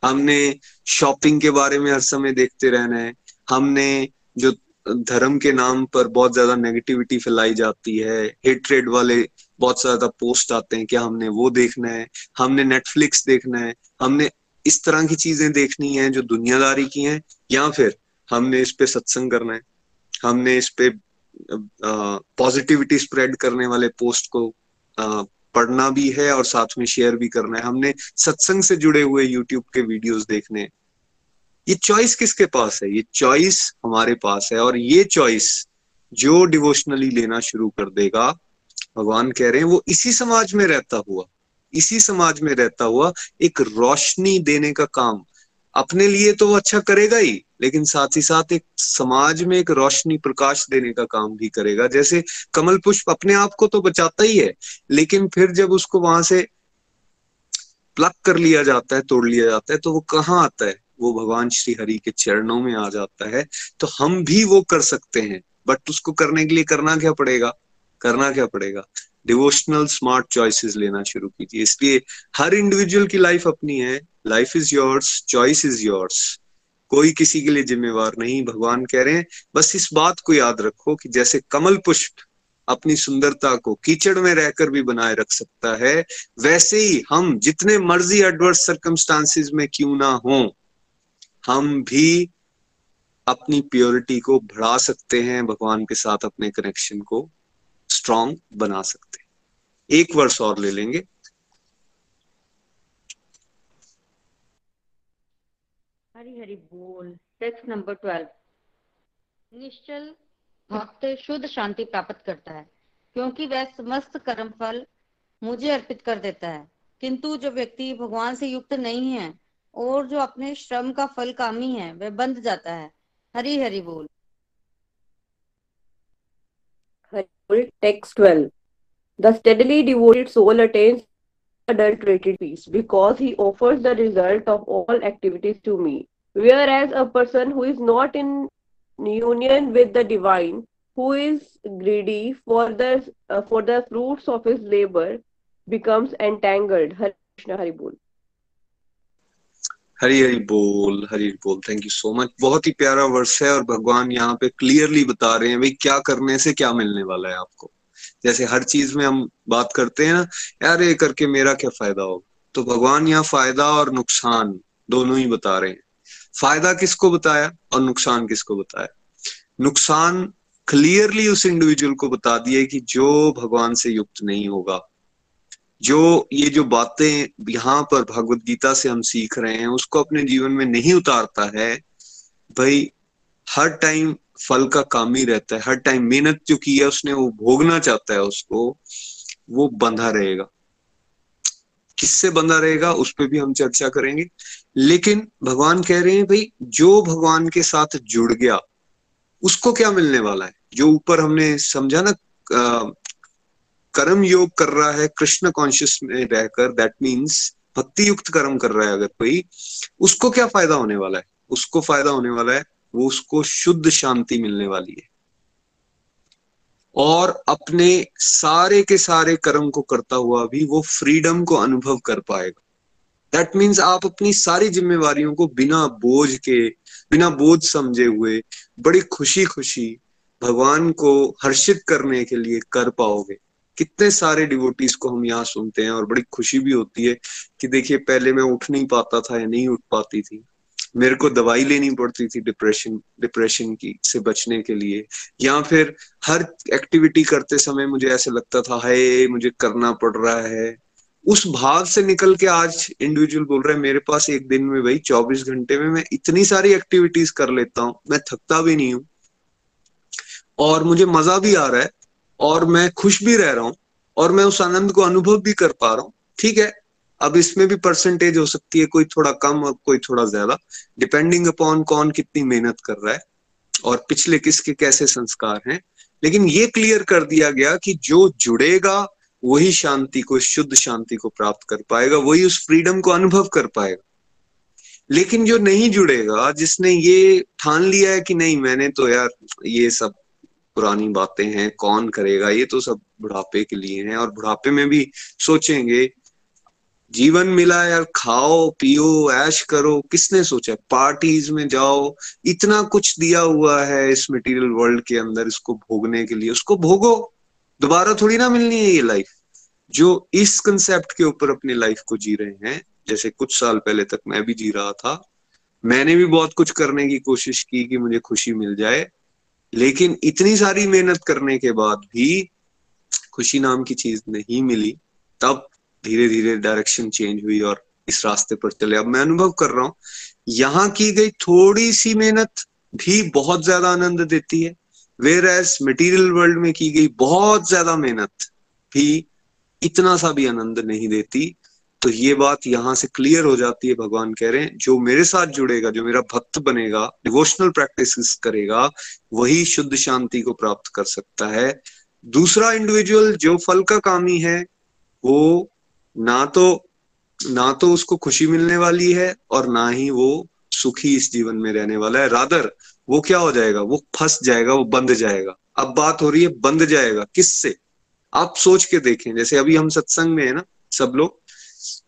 हमने शॉपिंग के बारे में हर समय देखते रहना है। हमने जो धर्म के नाम पर बहुत ज़्यादा नेगेटिविटी फैलाई जाती है हेट्रेड वाले बहुत ज़्यादा पोस्ट आते हैं क्या हमने वो देखना है हमने नेटफ्लिक्स देखना है हमने इस तरह की चीज़ें देखनी है जो दुनियादारी की हैं या फिर हमने इस पे सत्संग करना है हमने इस पे पॉजिटिविटी स्प्रेड करने वाले पोस्ट को आ, पढ़ना भी है और साथ में शेयर भी करना है। हमने सत्संग से जुड़े हुए यूट्यूब के वीडियोस देखने ये चॉइस किसके पास है? ये चॉइस हमारे पास है और ये चॉइस जो डिवोशनली लेना शुरू कर देगा भगवान कह रहे हैं, वो इसी समाज में रहता हुआ, इसी समाज में रहता हुआ एक रोशनी देने का काम अपने लिए तो वो अच्छा करेगा ही, लेकिन साथ ही साथ एक समाज में एक रोशनी प्रकाश देने का काम भी करेगा। जैसे कमल पुष्प अपने आप को तो बचाता ही है, लेकिन फिर जब उसको वहाँ से प्लग कर लिया जाता है, तोड़ लिया जाता है तो वो कहाँ आता है? वो भगवान श्री हरि के चरणों में आ जाता है। तो हम भी वो कर सकते हैं, बट उसको करने के लिए करना क्या पड़ेगा? करना क्या पड़ेगा? डिवोशनल स्मार्ट चॉइसेस लेना शुरू कीजिए। इसलिए हर इंडिविजुअल की लाइफ अपनी है। Life is yours choice is yours कोई किसी के लिए जिम्मेवार नहीं, भगवान कह रहे हैं। बस इस बात को याद रखो कि जैसे कमल पुष्प अपनी सुंदरता को कीचड़ में रहकर भी बनाए रख सकता है, वैसे ही हम जितने मर्ज़ी एडवर्स सर्कमस्टांसिस में क्यों ना हो, हम भी अपनी प्योरिटी को बढ़ा सकते हैं भगवान के साथ अपने कनेक्शन को। स्ट्रांग बना सकते एक वर्ष और ले लेंगे। हरी हरी बोल टेक्स्ट नंबर ट्वेल्व निश्चल भक्त शुद्ध शांति प्राप्त करता है, क्योंकि वह समस्त कर्म फल मुझे अर्पित कर देता है। किंतु जो व्यक्ति भगवान से युक्त नहीं है, और जो अपने श्रम का फल कामी है, वह बंध जाता है। हरी हरी बोल। Text 12. The steadily devoted soul attains adulterated peace because he offers the result of all activities to me. Whereas a person who is not in union with the divine, who is greedy for the uh, for the fruits of his labor, becomes entangled. Hare Krishna. हरी हरी बोल हरी बोल thank you so much बहुत ही प्यारा वर्ष है और भगवान यहाँ पे क्लियरली बता रहे हैं भाई क्या करने से क्या मिलने वाला है आपको। जैसे हर चीज़ में हम बात करते हैं ना, यार ये करके मेरा क्या फ़ायदा होगा? तो भगवान यहाँ फ़ायदा और नुकसान दोनों ही बता रहे हैं। फ़ायदा किसको बताया और नुकसान किसको बताया? नुकसान क्लियरली उस इंडिविजुअल को बता दिए कि जो भगवान से युक्त नहीं होगा जो ये जो बातें यहाँ पर भगवत गीता से हम सीख रहे हैं, उसको अपने जीवन में नहीं उतारता है। भाई, हर टाइम फल का काम ही रहता है, हर टाइम मेहनत जो की है उसने, वो भोगना चाहता है उसको, वो बंधा रहेगा। किससे बंधा रहेगा, उस पर भी हम चर्चा करेंगे। लेकिन भगवान कह रहे हैं, भाई, जो भगवान के साथ जुड़ गया, उसको क्या मिलने वाला है? जो ऊपर हमने समझा ना कर्म योग कर रहा है कृष्ण कॉन्शियस में रहकर दैट मीन्स भक्ति युक्त कर्म कर रहा है अगर कोई उसको क्या फ़ायदा होने वाला है उसको फ़ायदा होने वाला है वो उसको शुद्ध शांति मिलने वाली है और अपने सारे के सारे कर्म को करता हुआ भी वो फ्रीडम को अनुभव कर पाएगा दैट मीन्स आप अपनी सारी जिम्मेवारियों को बिना बोझ के बिना बोझ समझे हुए बड़ी खुशी खुशी भगवान को हर्षित करने के लिए कर पाओगे कितने सारे डिवोटीज को हम यहाँ सुनते हैं और बड़ी खुशी भी होती है कि देखिए, पहले मैं उठ नहीं पाता था या नहीं उठ पाती थी। मेरे को दवाई लेनी पड़ती थी डिप्रेशन डिप्रेशन की, से बचने के लिए। या फिर हर एक्टिविटी करते समय मुझे ऐसे लगता था, हाय, मुझे करना पड़ रहा है। उस भाव से निकल के आज इंडिविजुअल बोल रहे हैं, मेरे पास एक दिन में भाई चौबीस घंटे में मैं इतनी सारी एक्टिविटीज़ कर लेता हूँ, मैं थकता भी नहीं हूँ। और मुझे मज़ा भी आ रहा है और मैं खुश भी रह रहा हूँ और मैं उस आनंद को अनुभव भी कर पा रहा हूँ। ठीक है? अब इसमें भी परसेंटेज हो सकती है, कोई थोड़ा कम और कोई थोड़ा ज़्यादा। डिपेंडिंग अपॉन कौन कितनी मेहनत कर रहा है और पिछले किसके कैसे संस्कार हैं। लेकिन ये क्लियर कर दिया गया कि जो जुड़ेगा, वही शांति को, शुद्ध शांति को प्राप्त कर पाएगा, वही उस फ्रीडम को अनुभव कर पाएगा। लेकिन जो नहीं जुड़ेगा, जिसने ये ठान लिया है कि नहीं, मैंने तो यार ये सब पुरानी बातें हैं, कौन करेगा? ये तो सब बुढ़ापे के लिए हैं और बुढ़ापे में भी सोचेंगे, जीवन मिला यार, खाओ, पियो, ऐश करो, किसने सोचा? पार्टीज़ में जाओ, इतना कुछ दिया हुआ है इस मटेरियल वर्ल्ड के अंदर इसको भोगने के लिए। उसको भोगो, दोबारा थोड़ी ना मिलनी है ये लाइफ जो इस कंसेप्ट के ऊपर अपनी लाइफ को जी रहे हैं, जैसे कुछ साल पहले तक मैं भी जी रहा था, मैंने भी बहुत कुछ करने की कोशिश की कि मुझे खुशी मिल जाए लेकिन इतनी सारी मेहनत करने के बाद भी खुशी नाम की चीज़ नहीं मिली, तब धीरे धीरे डायरेक्शन चेंज हुई और इस रास्ते पर चले। अब मैं अनुभव कर रहा हूँ, यहाँ की गई थोड़ी सी मेहनत भी बहुत ज़्यादा आनंद देती है वेर एज मटीरियल वर्ल्ड में की गई बहुत ज़्यादा मेहनत भी इतना सा भी आनंद नहीं देती। तो ये बात यहाँ से क्लियर हो जाती है, भगवान कह रहे हैं। जो मेरे साथ जुड़ेगा, जो मेरा भक्त बनेगा डिवोशनल प्रैक्टिस करेगा, वही शुद्ध शांति को प्राप्त कर सकता है। दूसरा इंडिविजुअल जो फल का कामी है, वो ना तो ना तो उसको खुशी मिलने वाली है और ना ही वो सुखी इस जीवन में रहने वाला है। रादर, वो क्या हो जाएगा? वो फंस जाएगा, वो बंद जाएगा। अब बात हो रही है, बंद जाएगा। किससे? आप सोच के देखें। जैसे अभी हम सत्संग में है ना, सब लोग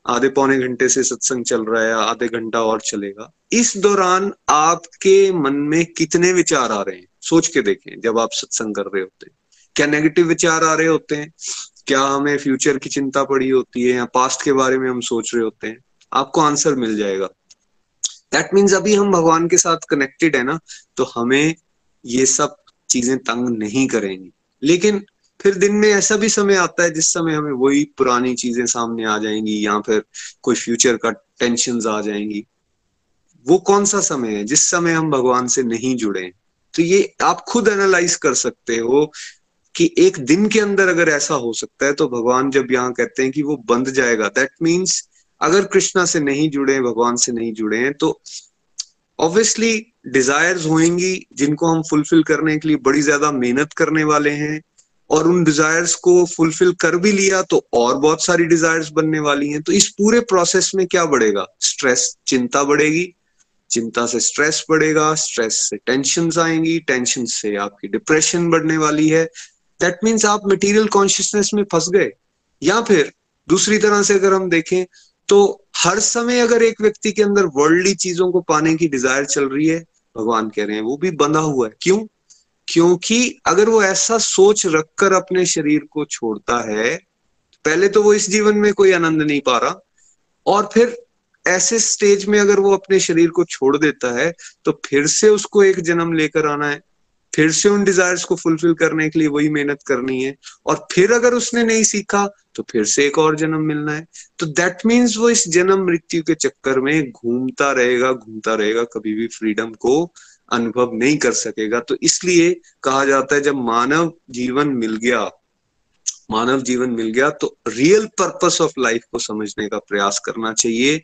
आधे पौने घंटे से सत्संग चल रहा है, आधे घंटा और चलेगा। इस दौरान आपके मन में कितने विचार आ रहे हैं? सोच के देखें, जब आप सत्संग कर रहे होते हैं। क्या नेगेटिव विचार आ रहे होते हैं? क्या हमें फ्यूचर की चिंता पड़ी होती है या पास्ट के बारे में हम सोच रहे होते हैं? आपको आंसर मिल जाएगा। दैट मीन्स अभी हम भगवान के साथ कनेक्टेड है ना तो हमें ये सब चीज़ें तंग नहीं करेंगी। लेकिन फिर दिन में ऐसा भी समय आता है जिस समय हमें वही पुरानी चीज़ें सामने आ जाएँगी या फिर कोई फ्यूचर का टेंशन आ जाएँगी। वो कौन सा समय है जिस समय हम भगवान से नहीं जुड़े? तो ये आप खुद एनालाइज कर सकते हो कि एक दिन के अंदर अगर ऐसा हो सकता है तो भगवान जब यहाँ कहते हैं कि वो बंद जाएगा दैट मीन्स अगर कृष्णा से नहीं जुड़े, भगवान से नहीं जुड़े हैं तो ऑब्वियसली डिजायर्स होंगी जिनको हम फुलफिल करने के लिए बड़ी ज़्यादा मेहनत करने वाले हैं। और उन डिजायर्स को फुलफिल कर भी लिया तो और बहुत सारी डिजायर्स बनने वाली हैं। तो इस पूरे प्रोसेस में क्या बढ़ेगा? स्ट्रेस चिंता बढ़ेगी। चिंता से स्ट्रेस बढ़ेगा स्ट्रेस से टेंशन आएँगी टेंशन से आपकी डिप्रेशन बढ़ने वाली है। दैट मीन्स आप मटेरियल कॉन्शियसनेस में फंस गए। या फिर दूसरी तरह से अगर हम देखें तो हर समय अगर एक व्यक्ति के अंदर वर्ल्डली चीज़ों को पाने की डिज़ायर चल रही है, भगवान कह रहे हैं, वो भी बंधा हुआ है। क्यों? क्योंकि अगर वो ऐसा सोच रखकर अपने शरीर को छोड़ता है, पहले तो वो इस जीवन में कोई आनंद नहीं पा रहा। और फिर ऐसे स्टेज में अगर वो अपने शरीर को छोड़ देता है तो फिर से उसको एक जन्म लेकर आना है। फिर से उन डिजायर्स को फुलफिल करने के लिए वही मेहनत करनी है। और फिर अगर उसने नहीं सीखा तो फिर से एक और जन्म मिलना है। तो दैट मीन्स वो इस जन्म मृत्यु के चक्कर में घूमता रहेगा घूमता रहेगा कभी भी फ्रीडम को। अनुभव नहीं कर सकेगा। तो इसलिए कहा जाता है, जब मानव जीवन मिल गया, मानव जीवन मिल गया तो रियल पर्पस ऑफ़ लाइफ को समझने का प्रयास करना चाहिए।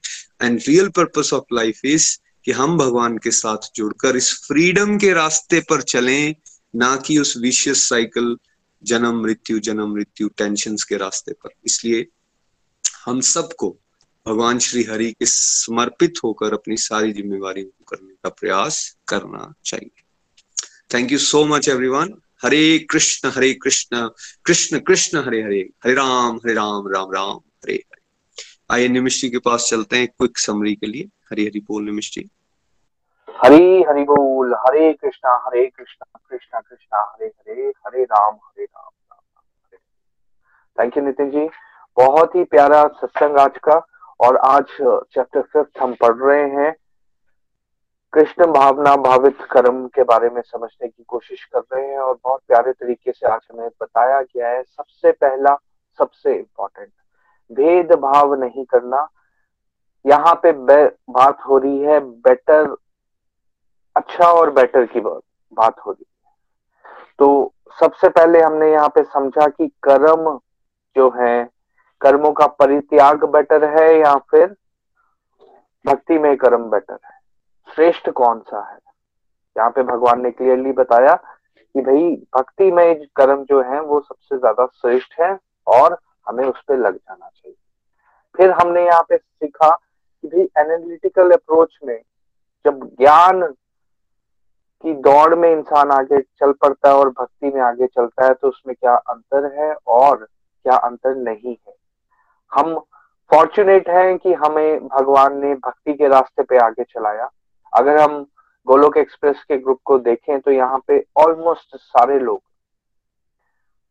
And real purpose of life is कि हम भगवान के साथ जुड़कर इस फ्रीडम के रास्ते पर चलें, ना कि उस विशियस साइकिल जन्म मृत्यु जन्म मृत्यु टेंशन के रास्ते पर। इसलिए हम सबको भगवान श्री हरि के समर्पित होकर अपनी सारी जिम्मेवारी करने का प्रयास करना चाहिए। Thank you so much everyone Hare Krishna Hare Krishna Krishna Krishna, Hare Hare Hare Ram Hare Ram Ram Ram, Hare Hare. आइए निमिष्टी के पास चलते हैं क्विक समरी के लिए। हरी हरी बोल निमिष्टी। हरी, हरि बोल। Hare Krishna Hare Krishna Krishna Krishna, Hare Hare Hare Ram Hare Ram Ram Hare thank you Nitin ji. बहुत ही प्यारा सत्संग आज का। और आज चैप्टर फिफ्थ हम पढ़ रहे हैं कृष्ण भावना भावित कर्म के बारे में समझने की कोशिश कर रहे हैं और बहुत प्यारे तरीके से आज हमें बताया गया है। सबसे पहला, सबसे इम्पोर्टेंट भेदभाव नहीं करना। यहाँ पे बात हो रही है बेटर अच्छा और बेटर की बात हो रही है। तो सबसे पहले हमने यहाँ पे समझा कि कर्म जो है कर्मों का परित्याग बेटर है या फिर भक्ति में कर्म बेटर है? श्रेष्ठ कौन सा है? यहाँ पे भगवान ने क्लियरली बताया कि भाई, भक्ति में कर्म जो है, वो सबसे ज़्यादा श्रेष्ठ है और हमें उस पर लग जाना चाहिए। फिर हमने यहाँ पे सीखा कि भाई एनालिटिकल अप्रोच में जब ज्ञान की दौड़ में इंसान आगे चल पड़ता है और भक्ति में आगे चलता है तो उसमें क्या अंतर है और क्या अंतर नहीं है? हम फॉर्चुनेट हैं कि हमें भगवान ने भक्ति के रास्ते पे आगे चलाया। अगर हम गोलोक एक्सप्रेस के ग्रुप को देखें तो यहाँ पे ऑलमोस्ट सारे लोग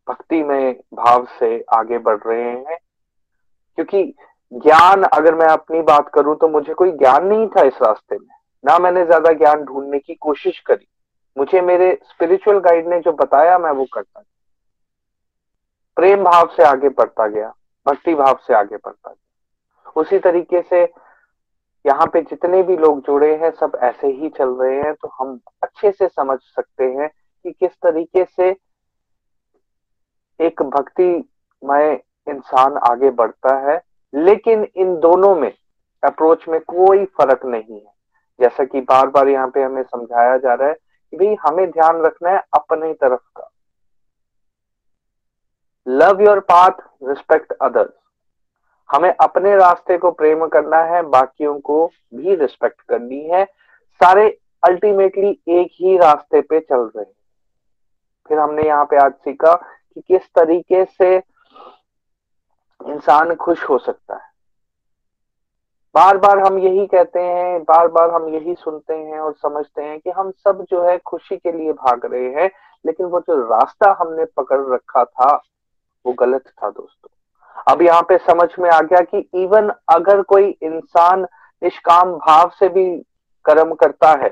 भक्ति में भाव से आगे बढ़ रहे हैं। क्योंकि ज्ञान, अगर मैं अपनी बात करूँ तो मुझे कोई ज्ञान नहीं था इस रास्ते में। ना मैंने ज़्यादा ज्ञान ढूँढने की कोशिश करी। मुझे मेरे स्पिरिचुअल गाइड ने जो बताया, मैं वो करता प्रेम भाव से आगे बढ़ता गया। भक्ति भाव से आगे बढ़ता गया उसी तरीके से यहाँ पे जितने भी लोग जुड़े हैं, सब ऐसे ही चल रहे हैं तो हम अच्छे से समझ सकते हैं कि किस तरीके से एक भक्तिमय इंसान आगे बढ़ता है। लेकिन इन दोनों में अप्रोच में कोई फ़र्क नहीं है। जैसा कि बार बार यहाँ पे हमें समझाया जा रहा है कि भाई, हमें ध्यान रखना है अपने तरफ़ का। Love your path respect others हमें अपने रास्ते को प्रेम करना है, बाकियों को भी रिस्पेक्ट करनी है। सारे अल्टीमेटली एक ही रास्ते पे चल रहे हैं। फिर हमने यहाँ पे आज सीखा कि किस तरीके से इंसान खुश हो सकता है। बार बार हम यही कहते हैं बार बार हम यही सुनते हैं और समझते हैं कि हम सब जो है खुशी के लिए भाग रहे हैं, लेकिन वो जो रास्ता हमने पकड़ रखा था वो गलत था दोस्तों। अब यहाँ पे समझ में आ गया कि इवन अगर कोई इंसान निष्काम भाव से भी कर्म करता है,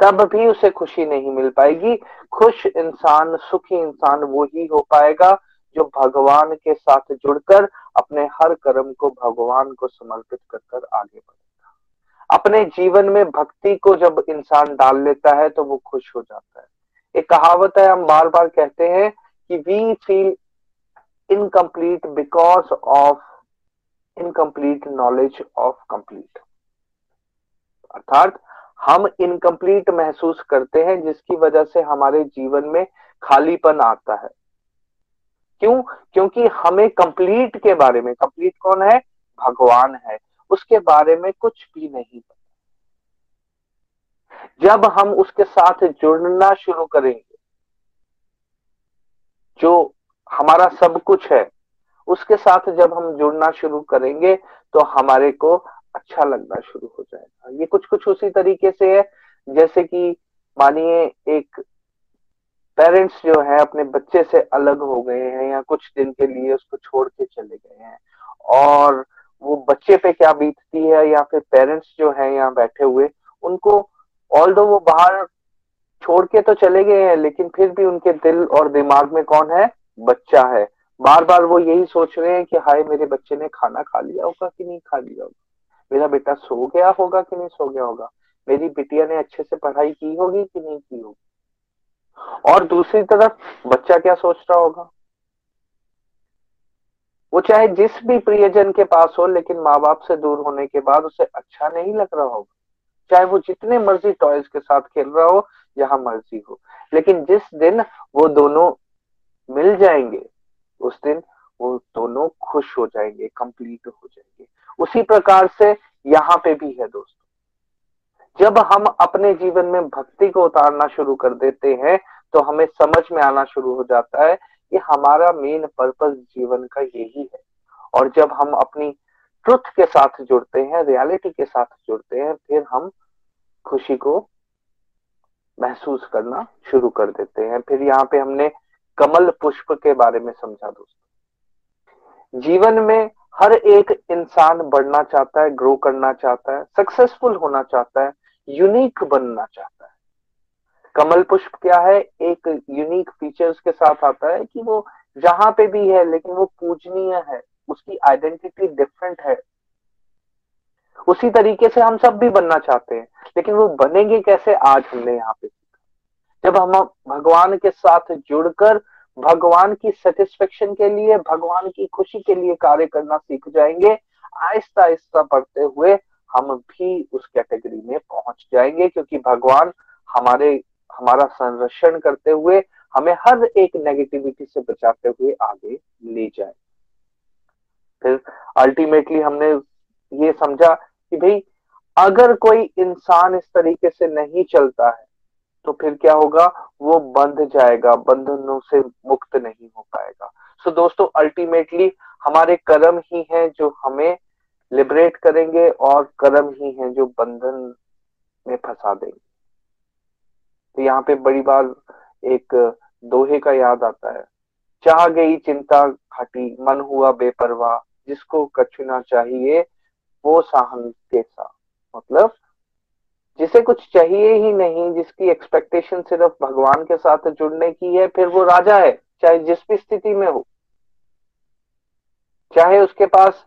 तब भी उसे खुशी नहीं मिल पाएगी। खुश इंसान, सुखी इंसान वो ही हो पाएगा जो भगवान के साथ जुड़कर अपने हर कर्म को भगवान को समर्पित कर कर आगे बढ़ेगा। अपने जीवन में भक्ति को जब इंसान डाल लेता है तो वो खुश हो जाता है। एक कहावत है, हम बार बार कहते हैं कि we feel incomplete because of incomplete knowledge of complete. अर्थात हम इनकम्प्लीट महसूस करते हैं, जिसकी वजह से हमारे जीवन में खालीपन आता है। क्यों? क्योंकि हमें कंप्लीट के बारे में कंप्लीट कौन है? भगवान है। उसके बारे में कुछ भी नहीं पता। जब हम उसके साथ जुड़ना शुरू करेंगे, जो हमारा सब कुछ है। उसके साथ जब हम जुड़ना शुरू करेंगे तो हमारे को अच्छा लगना शुरू हो जाएगा। ये कुछ कुछ उसी तरीके से है। जैसे कि मानिए एक पेरेंट्स जो है, अपने बच्चे से अलग हो गए हैं या कुछ दिन के लिए उसको छोड़ के चले गए हैं, और वो बच्चे पे क्या बीतती है या फिर पेरेंट्स जो है यहाँ बैठे हुए, उनको ऑल वो बाहर छोड़ के तो चले गए हैं, लेकिन फिर भी उनके दिल और दिमाग में कौन है? बच्चा है। बार बार वो यही सोच रहे हैं कि हाय, मेरे बच्चे ने खाना खा लिया होगा कि नहीं खा लिया होगा? मेरा बेटा सो गया होगा कि नहीं सो गया होगा? मेरी बिटिया ने अच्छे से पढ़ाई की होगी कि नहीं की होगी? और दूसरी तरफ़ बच्चा क्या सोच रहा होगा? वो चाहे जिस भी प्रियजन के पास हो, लेकिन माँ बाप से दूर होने के बाद उसे अच्छा नहीं लग रहा होगा। चाहे वो जितने मर्ज़ी टॉयज के साथ खेल रहा हो, जहाँ मर्ज़ी हो। लेकिन जिस दिन वो दोनों मिल जाएँगे, उस दिन वो दोनों खुश हो जाएँगे कंप्लीट हो जाएँगे। उसी प्रकार से यहाँ पे भी है दोस्तों। जब हम अपने जीवन में भक्ति को उतारना शुरू कर देते हैं तो हमें समझ में आना शुरू हो जाता है कि हमारा मेन पर्पस जीवन का यही है। और जब हम अपनी ट्रुथ के साथ जुड़ते हैं रियलिटी के साथ जुड़ते हैं, फिर हम खुशी को महसूस करना शुरू कर देते हैं। फिर यहाँ पे हमने कमल पुष्प के बारे में समझा दोस्तों। जीवन में हर एक इंसान बढ़ना चाहता है ग्रो करना चाहता है सक्सेसफुल होना चाहता है यूनिक बनना चाहता है। कमल पुष्प क्या है? एक यूनिक फीचर्स के साथ आता है कि वो जहाँ पे भी है, लेकिन वो पूजनीय है, उसकी आइडेंटिटी डिफरेंट है। उसी तरीके से हम सब भी बनना चाहते हैं, लेकिन वो बनेंगे कैसे आज हमने यहाँ पे? जब हम भगवान के साथ जुड़कर भगवान की सेटिस्फेक्शन के लिए, भगवान की खुशी के लिए कार्य करना सीख जाएँगे, आहिस्ता आहिस्ता बढ़ते हुए हम भी उस कैटेगरी में पहुँच जाएँगे, क्योंकि भगवान हमारे, हमारा संरक्षण करते हुए हमें हर एक नेगेटिविटी से बचाते हुए आगे ले जाए। फिर अल्टीमेटली हमने ये समझा कि भाई, अगर कोई इंसान इस तरीके से नहीं चलता है तो फिर क्या होगा? वो बंध जाएगा बंधनों से मुक्त नहीं हो पाएगा। सो so, दोस्तों अल्टीमेटली हमारे कर्म ही हैं जो हमें लिबरेट करेंगे और कर्म ही हैं जो बंधन में फंसा देंगे। तो यहाँ पे बड़ी बार एक दोहे का याद आता है। चाह गई चिंता घाटी मन हुआ बेपरवाह जिसको कछुना चाहिए वो साहन के सा मतलब जिसे कुछ चाहिए ही नहीं, जिसकी एक्सपेक्टेशन सिर्फ़ भगवान के साथ जुड़ने की है, फिर वो राजा है, चाहे जिस भी स्थिति में हो। चाहे उसके पास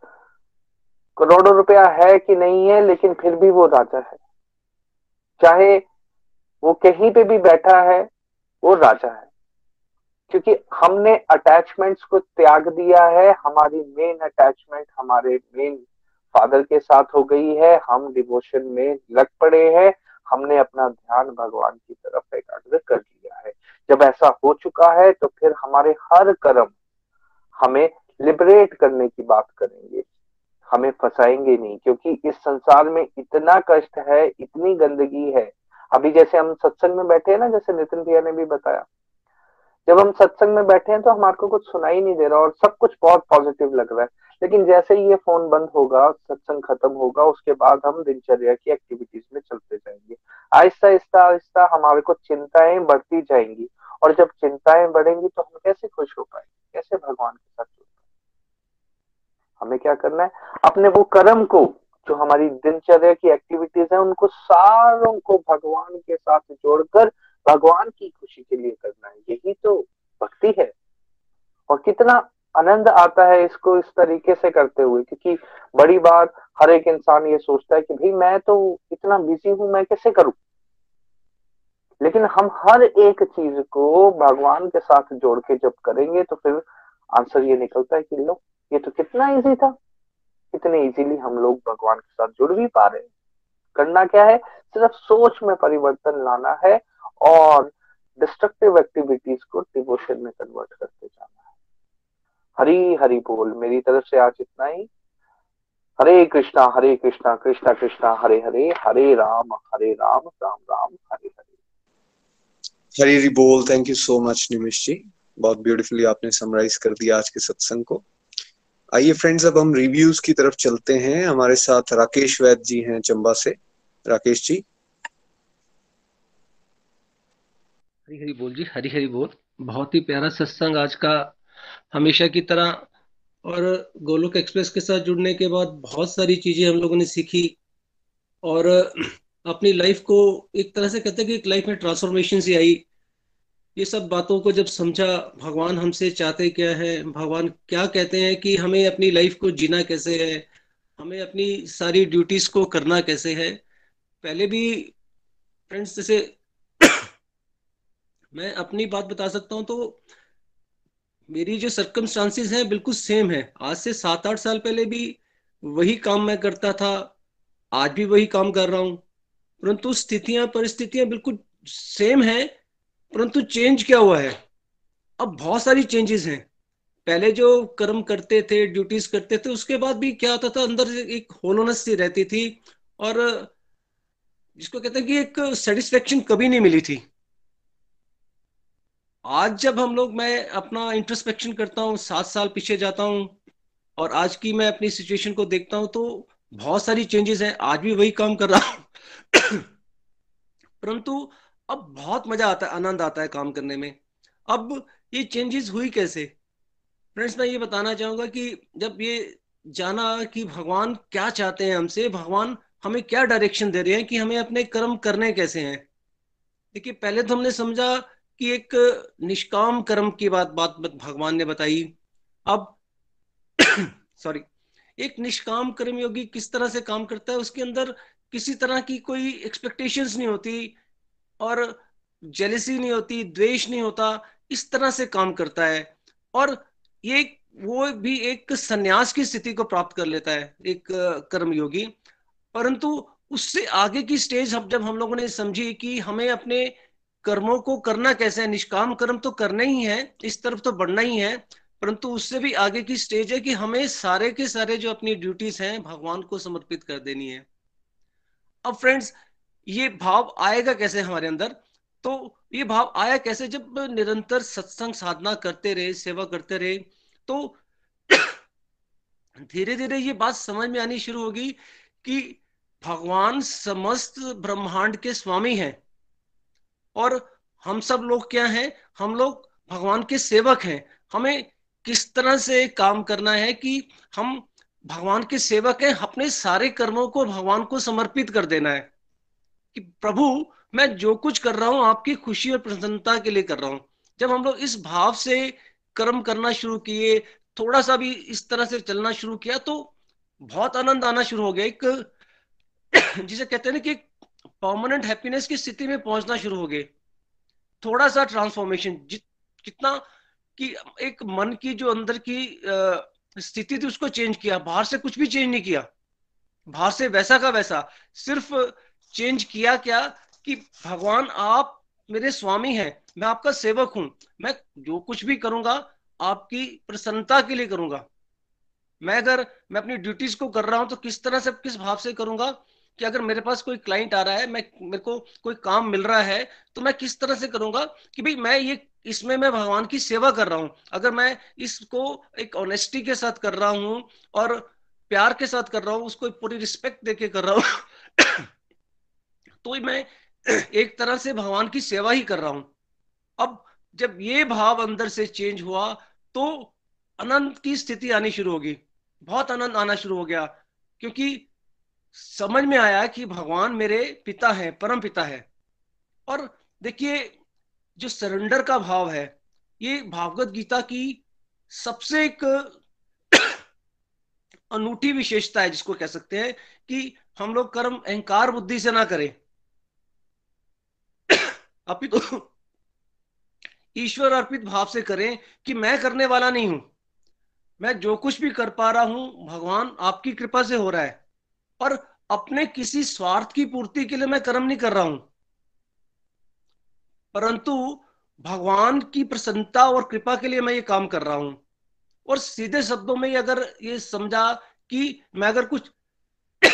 करोड़ों रुपया है कि नहीं है, लेकिन फिर भी वो राजा है। चाहे वो कहीं पे भी बैठा है, वो राजा है। क्योंकि हमने अटैचमेंट्स को त्याग दिया है, हमारी मेन अटैचमेंट हमारे मेन फादर के साथ हो गई है, हम डिवोशन में लग पड़े हैं, हमने अपना ध्यान भगवान की तरफ़ एकाग्र कर लिया है। जब ऐसा हो चुका है तो फिर हमारे हर कर्म हमें लिबरेट करने की बात करेंगे। हमें फंसाएँगे नहीं, क्योंकि इस संसार में इतना कष्ट है, इतनी गंदगी है। अभी जैसे हम सत्संग में बैठे हैं ना, जैसे नितिन भैया ने भी बताया। जब हम सत्संग में बैठे हैं तो हमारे को कुछ सुनाई नहीं दे रहा और सब कुछ बहुत पॉजिटिव लग रहा है। लेकिन जैसे ही ये फ़ोन बंद होगा, सत्संग खत्म होगा, उसके बाद हम दिनचर्या की एक्टिविटीज़ में चलते जाएँगे। आहिस्ता आहिस्ता आहिस्ता हमारे को चिंताएँ बढ़ती जाएँगी और जब चिंताएँ बढ़ेंगी तो हम कैसे खुश हो पाएँगे? कैसे भगवान के साथ जुड़ पाएँगे? हमें क्या करना है? अपने वो कर्म को, जो हमारी दिनचर्या की एक्टिविटीज़ है, उनको सारों को भगवान के साथ जोड़कर भगवान की खुशी के लिए करना है। यही तो भक्ति है। और कितना आनंद आता है इसको इस तरीके से करते हुए, क्योंकि बड़ी बार हर एक इंसान ये सोचता है कि भाई मैं तो इतना बिज़ी हूँ, मैं कैसे करूँ? लेकिन हम हर एक चीज़ को भगवान के साथ जोड़ के जब करेंगे तो फिर आंसर ये निकलता है कि लो, ये तो कितना इजी था। कितने इजीली हम लोग भगवान के साथ जुड़ भी पा रहे हैं। करना क्या है? सिर्फ़ सोच में परिवर्तन लाना है और डिस्ट्रक्टिव एक्टिविटीज़ को डिवोशन में कन्वर्ट करते जाना हरी हरी बोल मेरी तरफ़ से आज इतना ही। हरे कृष्णा हरे कृष्णा कृष्णा कृष्णा हरे हरे हरे राम हरे राम राम राम हरे हरे। हरी हरी बोल thank you so much Nimish ji. बहुत ब्यूटीफुली आपने समराइज कर दिया आज के सत्संग को। आइए फ्रेंड्स अब हम रिव्यूज़ की तरफ़ चलते हैं। हमारे साथ राकेश वैद जी हैं चंबा से। राकेश जी। हरी हरी बोल जी हरी हरी बोल। बहुत ही प्यारा सत्संग आज का हमेशा की तरह और गोलोक एक्सप्रेस के साथ जुड़ने के बाद बहुत सारी चीज़ें हम लोगों ने सीखी और अपनी लाइफ को एक तरह से कहते हैं कि एक लाइफ में ट्रांसफॉर्मेशन सी आई। ये सब बातों को जब समझा, भगवान हमसे चाहते क्या है? भगवान क्या कहते हैं कि हमें अपनी लाइफ को जीना कैसे है? हमें अपनी सारी ड्यूटीज़ को करना कैसे है? पहले भी फ्रेंड्स जैसे मैं अपनी बात बता सकता हूँ तो मेरी जो सर्कमस्टांसिस हैं, बिल्कुल सेम है। आज से सात आठ साल पहले भी वही काम मैं करता था, आज भी वही काम कर रहा हूँ। परंतु स्थितियाँ, परिस्थितियाँ बिल्कुल सेम है, परंतु चेंज क्या हुआ है? अब बहुत सारी चेंजेस हैं। पहले जो कर्म करते थे ड्यूटीज़ करते थे, उसके बाद भी क्या होता था, अंदर एक होलोनेस सी रहती थी और जिसको कहते हैं कि एक सेटिस्फेक्शन कभी नहीं मिली थी। आज जब हम लोग, मैं अपना इंट्रोस्पेक्शन करता हूँ, सात साल पीछे जाता हूँ, और आज की मैं अपनी सिचुएशन को देखता हूँ तो बहुत सारी चेंजेस हैं। आज भी वही काम कर रहा हूँ। परंतु अब बहुत मज़ा आता है, आनंद आता है काम करने में। अब ये चेंजेस हुई कैसे? फ्रेंड्स मैं ये बताना चाहूँगा कि जब ये जाना कि भगवान क्या चाहते हैं हमसे, भगवान हमें क्या डायरेक्शन दे रहे हैं कि हमें अपने कर्म करने कैसे हैं? देखिए, पहले तो हमने समझा कि एक निष्काम कर्म की बात बात भगवान ने बताई। अब सॉरी एक निष्काम कर्म योगी किस तरह से काम करता है, उसके अंदर किसी तरह की कोई एक्सपेक्टेशंस नहीं होती और जेलिसी नहीं होती, द्वेष नहीं होता, इस तरह से काम करता है। और ये वो भी एक सन्यास की स्थिति को प्राप्त कर लेता है, एक कर्मयोगी। परंतु उससे आगे की स्टेज हम जब हम लोगों ने समझी कि हमें अपने कर्मों को करना कैसे है? निष्काम कर्म तो करना ही है, इस तरफ़ तो बढ़ना ही है, परंतु उससे भी आगे की स्टेज है कि हमें सारे के सारे जो अपनी ड्यूटीज़ हैं, भगवान को समर्पित कर देनी है। अब फ्रेंड्स ये भाव आएगा कैसे हमारे अंदर? तो ये भाव आया कैसे? जब निरंतर सत्संग साधना करते रहे, सेवा करते रहे तो धीरे धीरे ये बात समझ में आनी शुरू होगी कि भगवान समस्त ब्रह्मांड के स्वामी हैं। और हम सब लोग क्या हैं? हम लोग भगवान के सेवक हैं। हमें किस तरह से काम करना है कि हम भगवान के सेवक हैं, अपने सारे कर्मों को भगवान को समर्पित कर देना है। कि प्रभु, मैं जो कुछ कर रहा हूँ, आपकी खुशी और प्रसन्नता के लिए कर रहा हूँ। जब हम लोग इस भाव से कर्म करना शुरू किए, थोड़ा सा भी इस तरह से चलना शुरू किया तो बहुत आनंद आना शुरू हो गया। एक जिसे कहते हैं ना कि परमानेंट हैप्पीनेस की स्थिति में पहुँचना शुरू हो गए। थोड़ा सा ट्रांसफॉर्मेशन जितना कि एक मन की जो अंदर की स्थिति थी उसको चेंज किया। बाहर से कुछ भी चेंज नहीं किया। बाहर से वैसा का वैसा। सिर्फ़ चेंज किया क्या कि भगवान आप मेरे स्वामी हैं, मैं आपका सेवक हूँ, मैं जो कुछ भी करूँगा, आपकी प्रसन्नता के लिए करूँगा। मैं अगर मैं अपनी ड्यूटीज़ को कर रहा हूँ तो किस तरह से, किस भाव से करूँगा? कि अगर मेरे पास कोई क्लाइंट आ रहा है, मैं, मेरे को कोई काम मिल रहा है तो मैं किस तरह से करूँगा कि भाई मैं ये, इसमें मैं भगवान की सेवा कर रहा हूँ। अगर मैं इसको एक ऑनेस्टी के साथ कर रहा हूँ और प्यार के साथ कर रहा हूँ, उसको पूरी रिस्पेक्ट देके कर रहा हूँ तो मैं एक तरह से भगवान की सेवा ही कर रहा हूँ। अब जब ये भाव अंदर से चेंज हुआ तो अनंत की स्थिति आनी शुरू होगी बहुत आनंद आना शुरू हो गया, क्योंकि समझ में आया कि भगवान मेरे पिता है परम पिता है। और देखिए, जो सरेंडर का भाव है, ये भागवत गीता की सबसे एक अनूठी विशेषता है, जिसको कह सकते हैं कि हम लोग कर्म अहंकार बुद्धि से ना करें। अपितु तो ईश्वर अर्पित भाव से करें कि मैं करने वाला नहीं हूँ। मैं जो कुछ भी कर पा रहा हूँ, भगवान आपकी कृपा से हो रहा है। और अपने किसी स्वार्थ की पूर्ति के लिए मैं कर्म नहीं कर रहा हूँ। परंतु भगवान की प्रसन्नता और कृपा के लिए मैं ये काम कर रहा हूँ। और सीधे शब्दों में अगर ये समझा कि मैं अगर कुछ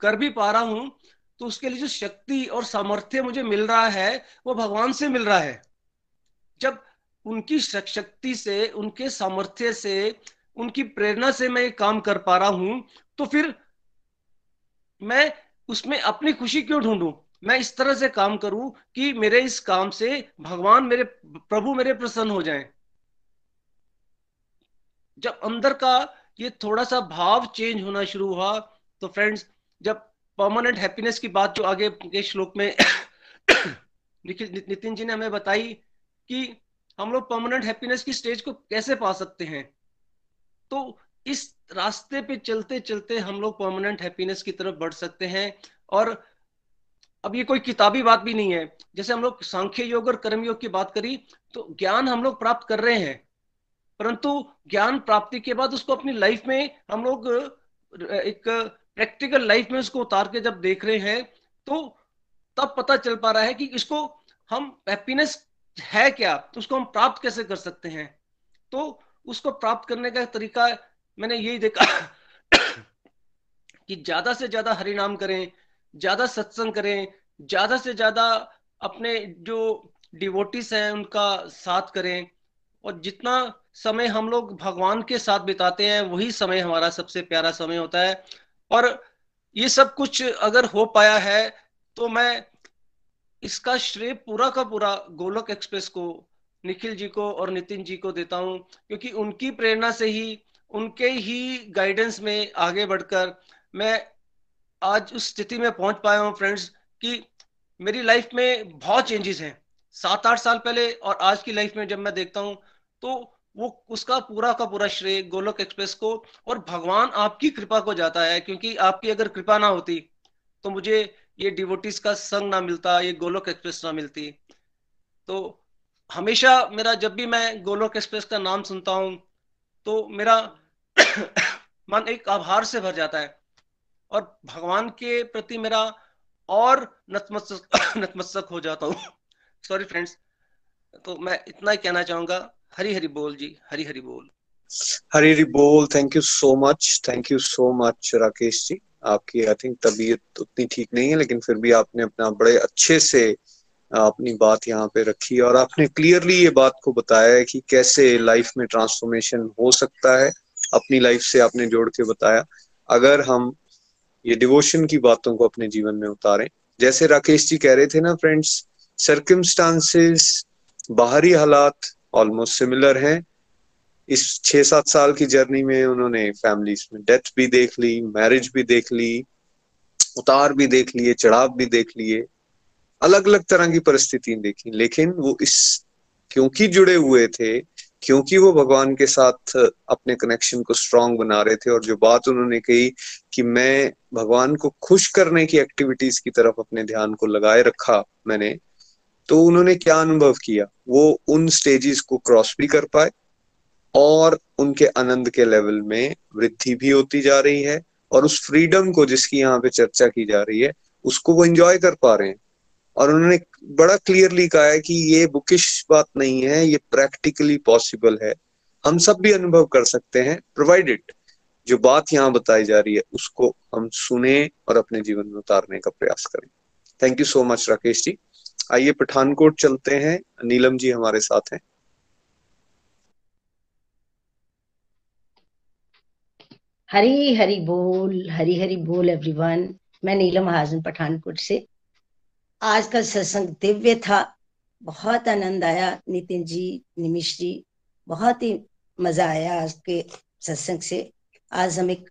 कर भी पा रहा हूँ तो उसके लिए जो शक्ति और सामर्थ्य मुझे मिल रहा है, वो भगवान से मिल रहा है। जब उनकी शक्ति से, उनके सामर्थ्य से, उनकी प्रेरणा से मैं ये काम कर पा रहा हूँ तो फिर मैं उसमें अपनी खुशी क्यों ढूंढूं? मैं इस तरह से काम करूँ कि मेरे इस काम से भगवान मेरे, प्रभु मेरे प्रसन्न हो जाएँ। जब अंदर का ये थोड़ा सा भाव चेंज होना शुरू हुआ तो फ्रेंड्स जब परमानेंट हैप्पीनेस की बात जो आगे के श्लोक में नितिन जी ने हमें बताई कि हम लोग परमानेंट हैप्पीनेस की स्टेज को कैसे पा सकते हैं? तो इस रास्ते पे चलते चलते हम लोग परमानेंट हैप्पीनेस की तरफ़ बढ़ सकते हैं। और अब ये कोई किताबी बात भी नहीं है। जैसे हम लोग सांख्य योग और कर्म योग की बात करी तो ज्ञान हम लोग प्राप्त कर रहे हैं। परंतु ज्ञान प्राप्ति के बाद उसको अपनी लाइफ में हम लोग, एक प्रैक्टिकल लाइफ में उसको उतार के जब देख रहे हैं तो तब पता चल पा रहा है कि इसको हम हैप्पीनेस है क्या? तो उसको हम प्राप्त कैसे कर सकते हैं? तो उसको प्राप्त करने का तरीका मैंने यही देखा कि ज़्यादा से ज़्यादा हरिनाम करें, ज़्यादा सत्संग करें, ज़्यादा से ज़्यादा अपने जो डिवोटिस हैं उनका साथ करें और जितना समय हम लोग भगवान के साथ बिताते हैं, वही समय हमारा सबसे प्यारा समय होता है। और ये सब कुछ अगर हो पाया है तो मैं इसका श्रेय पूरा का पूरा गोलक एक्सप्रेस को, निखिल जी को और नितिन जी को देता हूँ, क्योंकि उनकी प्रेरणा से ही उनके ही गाइडेंस में आगे बढ़कर मैं आज उस स्थिति में पहुँच पाया हूँ फ्रेंड्स कि मेरी लाइफ में बहुत चेंजेस हैं। सात आठ साल पहले और आज की लाइफ में जब मैं देखता हूँ तो वो उसका पूरा का पूरा श्रेय गोलोक एक्सप्रेस को और भगवान आपकी कृपा को जाता है, क्योंकि आपकी अगर कृपा ना होती तो मुझे ये डिवोटिस का संग ना मिलता, ये गोलोक एक्सप्रेस ना मिलती। तो हमेशा मेरा जब भी मैं गोलोक एक्सप्रेस का नाम सुनता हूँ तो मेरा मन एक आभार से भर जाता है और भगवान के प्रति मेरा और नतमस्तक नतमस्तक हो जाता हूँ। सॉरी फ्रेंड्स तो मैं इतना ही कहना चाहूँगा। हरी हरी बोल जी हरी हरी बोल। हरी हरी बोल thank you so much thank you so much Rakesh ji. आपकी आई थिंक तबीयत उतनी ठीक नहीं है, लेकिन फिर भी आपने अपना बड़े अच्छे से अपनी बात यहाँ पे रखी और आपने क्लियरली ये बात को बताया है कि कैसे लाइफ में ट्रांसफॉर्मेशन हो सकता है। अपनी लाइफ से आपने जोड़ के बताया। अगर हम ये डिवोशन की बातों को अपने जीवन में उतारें, जैसे राकेश जी कह रहे थे ना फ्रेंड्स सर्कमस्टांसेस बाहरी हालात ऑलमोस्ट सिमिलर हैं। इस छह सात साल की जर्नी में उन्होंने फैमिलीज़ में डेथ भी देख ली मैरिज भी देख ली, उतार भी देख लिए, चढ़ाव भी देख लिए अलग अलग तरह की परिस्थिति देखी। लेकिन वो इस, क्योंकि जुड़े हुए थे क्योंकि वो भगवान के साथ अपने कनेक्शन को स्ट्रांग बना रहे थे और जो बात उन्होंने कही कि मैं भगवान को खुश करने की एक्टिविटीज़ की तरफ़ अपने ध्यान को लगाए रखा मैंने तो उन्होंने क्या अनुभव किया? वो उन स्टेजेस को क्रॉस भी कर पाए और उनके आनंद के लेवल में वृद्धि भी होती जा रही है और उस फ्रीडम को जिसकी यहाँ पे चर्चा की जा रही है, उसको वो एंजॉय कर पा रहे हैं। और उन्होंने बड़ा क्लियरली कहा है कि ये बुकिश बात नहीं है, ये प्रैक्टिकली पॉसिबल है। हम सब भी अनुभव कर सकते हैं प्रोवाइडेड जो बात यहाँ बताई जा रही है, उसको हम सुने और अपने जीवन में उतारने का प्रयास करें। Thank you so much Rakesh ji. आइए पठानकोट चलते हैं। नीलम जी हमारे साथ हैं। हरी हरी बोल, हरी हरी बोल एवरीवन मैं नीलम हाजन, पठानकोट से। आज का सत्संग दिव्य था, बहुत आनंद आया। नितिन जी निमिश जी, बहुत ही मज़ा आया आज के सत्संग से। आज हम एक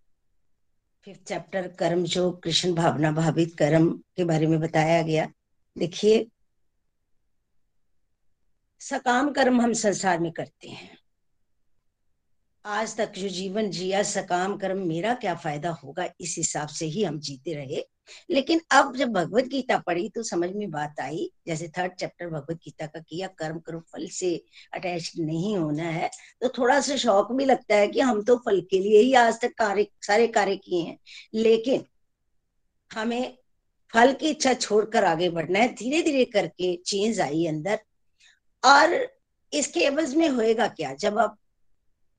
फिफ्थ चैप्टर कर्म, जो कृष्ण भावना भावित कर्म के बारे में बताया गया। देखिए, सकाम कर्म हम संसार में करते हैं। आज तक जो जीवन जिया सकाम कर्म, मेरा क्या फ़ायदा होगा? इस हिसाब से ही हम जीते रहे। लेकिन अब जब भगवत गीता पढ़ी तो समझ में बात आई, जैसे थर्ड चैप्टर भगवत गीता का किया, कर्म करो, फल से अटैच नहीं होना है तो थोड़ा सा शौक भी लगता है कि हम तो फल के लिए ही आज तक कार्य, सारे कार्य किए हैं। लेकिन हमें फल की इच्छा छोड़कर आगे बढ़ना है धीरे धीरे करके चेंज आई अंदर। और इसके एवज में होएगा क्या? जब आप,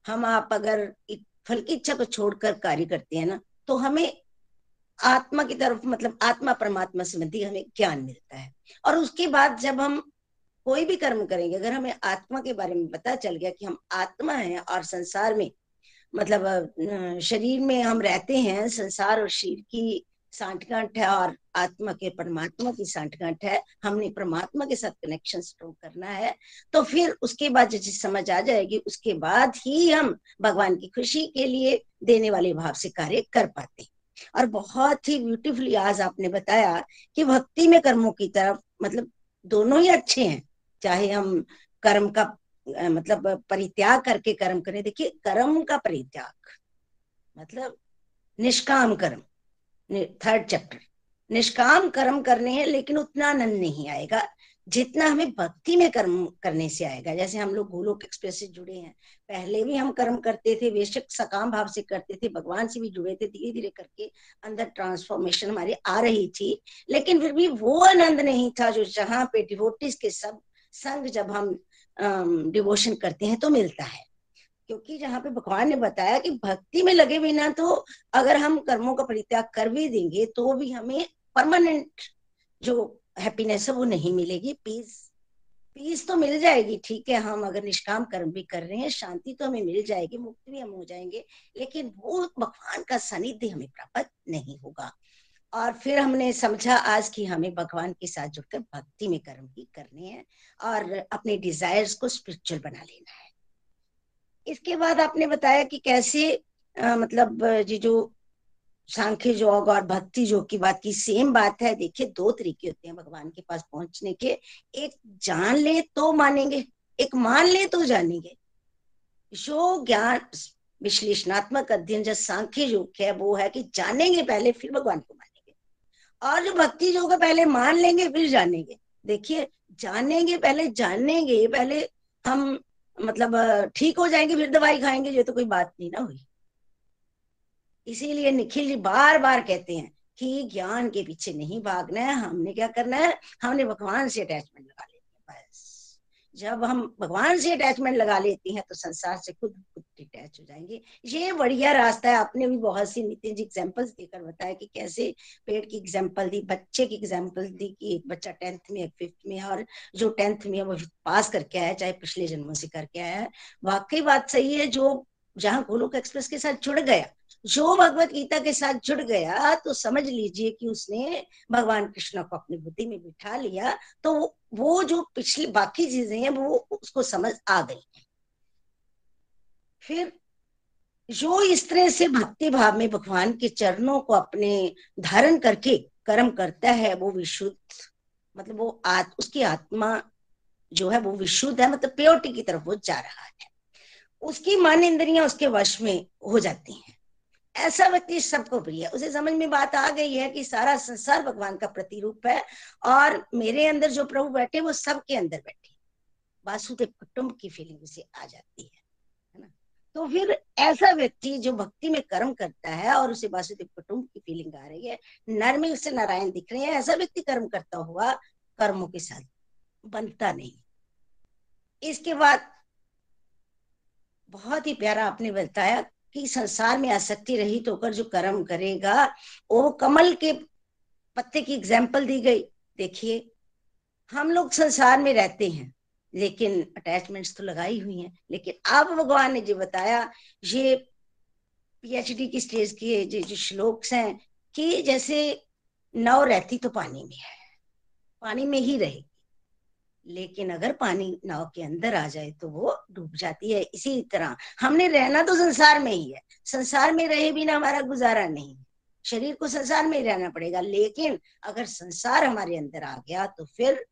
हम आप अगर फल की इच्छा को छोड़कर कार्य करते हैं ना तो हमें आत्मा की तरफ़ मतलब आत्मा परमात्मा संबंधी हमें ज्ञान मिलता है। और उसके बाद जब हम कोई भी कर्म करेंगे, अगर हमें आत्मा के बारे में पता चल गया कि हम आत्मा हैं और संसार में मतलब शरीर में हम रहते हैं, संसार और शरीर की सांठगांठ है और आत्मा के परमात्मा की सांठगांठ है, हमने परमात्मा के साथ कनेक्शन स्ट्रोक करना है तो फिर उसके बाद जो चीज़ समझ आ जाएगी, उसके बाद ही हम भगवान की खुशी के लिए देने वाले भाव से कार्य कर पाते और बहुत ही ब्यूटीफुली आज आपने बताया कि भक्ति में कर्मों की तरफ़ मतलब दोनों ही अच्छे हैं, चाहे हम कर्म का मतलब परित्याग करके कर्म करें। देखिए, कर्म का परित्याग मतलब निष्काम कर्म थर्ड चैप्टर निष्काम कर्म करने हैं, लेकिन उतना आनंद नहीं आएगा। जितना हमें भक्ति में कर्म करने से आएगा, जैसे हम लोग गोलोक एक्सप्रेस से जुड़े हैं। पहले भी हम कर्म करते थे, बेशक सकाम भाव से करते थे, भगवान से भी जुड़े थे धीरे धीरे करके अंदर ट्रांसफॉर्मेशन हमारी आ रही थी। लेकिन फिर भी वो आनंद नहीं था जो जहाँ पे डिवोटिस के सब संग जब हम डिवोशन करते हैं तो मिलता है। क्योंकि जहाँ पे भगवान ने बताया कि भक्ति में लगे बिना तो अगर हम कर्मों का परित्याग कर भी देंगे तो भी हमें परमानेंट जो हैप्पीनेस है वो नहीं मिलेगी। पीस पीस तो मिल जाएगी ठीक है हम अगर निष्काम कर्म भी कर रहे हैं शांति तो हमें मिल जाएगी मुक्ति भी हम हो जाएँगे लेकिन वो भगवान का सानिध्य हमें प्राप्त नहीं होगा। और फिर हमने समझा आज कि हमें भगवान के साथ जुड़कर भक्ति में कर्म भी करने हैं और अपने डिजायर्स को स्पिरिचुअल बना लेना है। इसके बाद आपने बताया कि कैसे आ, मतलब जी जो सांख्य योग और भक्ति योग की बात की सेम बात है। देखिए, दो तरीके होते हैं भगवान के पास पहुँचने के। एक जान ले तो मानेंगे, एक मान ले तो जानेंगे। जो ज्ञान विश्लेषणात्मक अध्ययन जो सांख्य योग है, वो है कि जानेंगे पहले, फिर भगवान को मानेंगे। और जो भक्ति योग है, पहले मान लेंगे, फिर जानेंगे। देखिए, जानेंगे पहले जानेंगे पहले हम मतलब ठीक हो जाएँगे, फिर दवाई खाएँगे, ये तो कोई बात नहीं ना हुई। इसीलिए निखिल जी बार बार कहते हैं कि ज्ञान के पीछे नहीं भागना है, हमने क्या करना है? हमने भगवान से अटैचमेंट लगा लेनी है, बस। जब हम भगवान से अटैचमेंट लगा लेते हैं तो संसार से खुद खुद डिटैच हो जाएँगे। ये बढ़िया रास्ता है। आपने भी बहुत सी नितिन जी एग्जाम्पल्स देकर बताया कि कैसे पेड़ की एग्ज़ाम्पल दी, बच्चे की एग्ज़ाम्पल दी कि एक बच्चा टेंथ में एक फिफ्थ में और जो टेंथ में है, वो पास करके आया चाहे पिछले जन्मों से करके आया है। वाकई बात सही है, जो जहाँ गोलोक एक्सप्रेस के साथ जुड़ गया जो भगवत गीता के साथ जुड़ गया तो समझ लीजिए कि उसने भगवान कृष्ण को अपनी बुद्धि में बिठा लिया तो वो जो पिछली बाकी चीज़ें हैं वो उसको समझ आ गई। फिर जो इस तरह से भक्ति भाव में भगवान के चरणों को अपने धारण करके कर्म करता है वो विशुद्ध मतलब वो आत, उसकी आत्मा जो है वो विशुद्ध है मतलब प्योरिटी की तरफ़ वो जा रहा है। उसकी मन इंद्रियाँ उसके वश में हो जाती हैं। ऐसा व्यक्ति सबको प्रिय है। उसे समझ में बात आ गई है कि सारा संसार भगवान का प्रतिरूप है और मेरे अंदर जो प्रभु बैठे वो सबके अंदर बैठे वासुदेव कुटुंब की फीलिंग उसे आ जाती है तो फिर ऐसा व्यक्ति जो भक्ति में कर्म करता है और उसे वासुदेव कुटुंब की फीलिंग आ रही है नर में उसे नारायण दिख रहे हैं, ऐसा व्यक्ति कर्म करता हुआ कर्मों के साथ बनता नहीं। इसके बाद बहुत ही प्यारा आपने बताया कि संसार में आसक्ति रहित तो होकर जो कर्म करेगा, वो कमल के पत्ते की एग्ज़ाम्पल दी गई। देखिए, हम लोग संसार में रहते हैं, लेकिन अटैचमेंट्स तो लगाई हुई हैं। लेकिन अब भगवान ने जो बताया, ये पीएचडी की स्टेज के जो जो श्लोक हैं कि जैसे नव रहती तो पानी में है, पानी में ही रहेगी। लेकिन अगर पानी नाव के अंदर आ जाए तो वो डूब जाती है। इसी तरह, हमने रहना तो संसार में ही है। संसार में रहे बिना हमारा गुजारा नहीं शरीर को संसार में ही रहना पड़ेगा, लेकिन अगर संसार हमारे अंदर आ गया तो फिर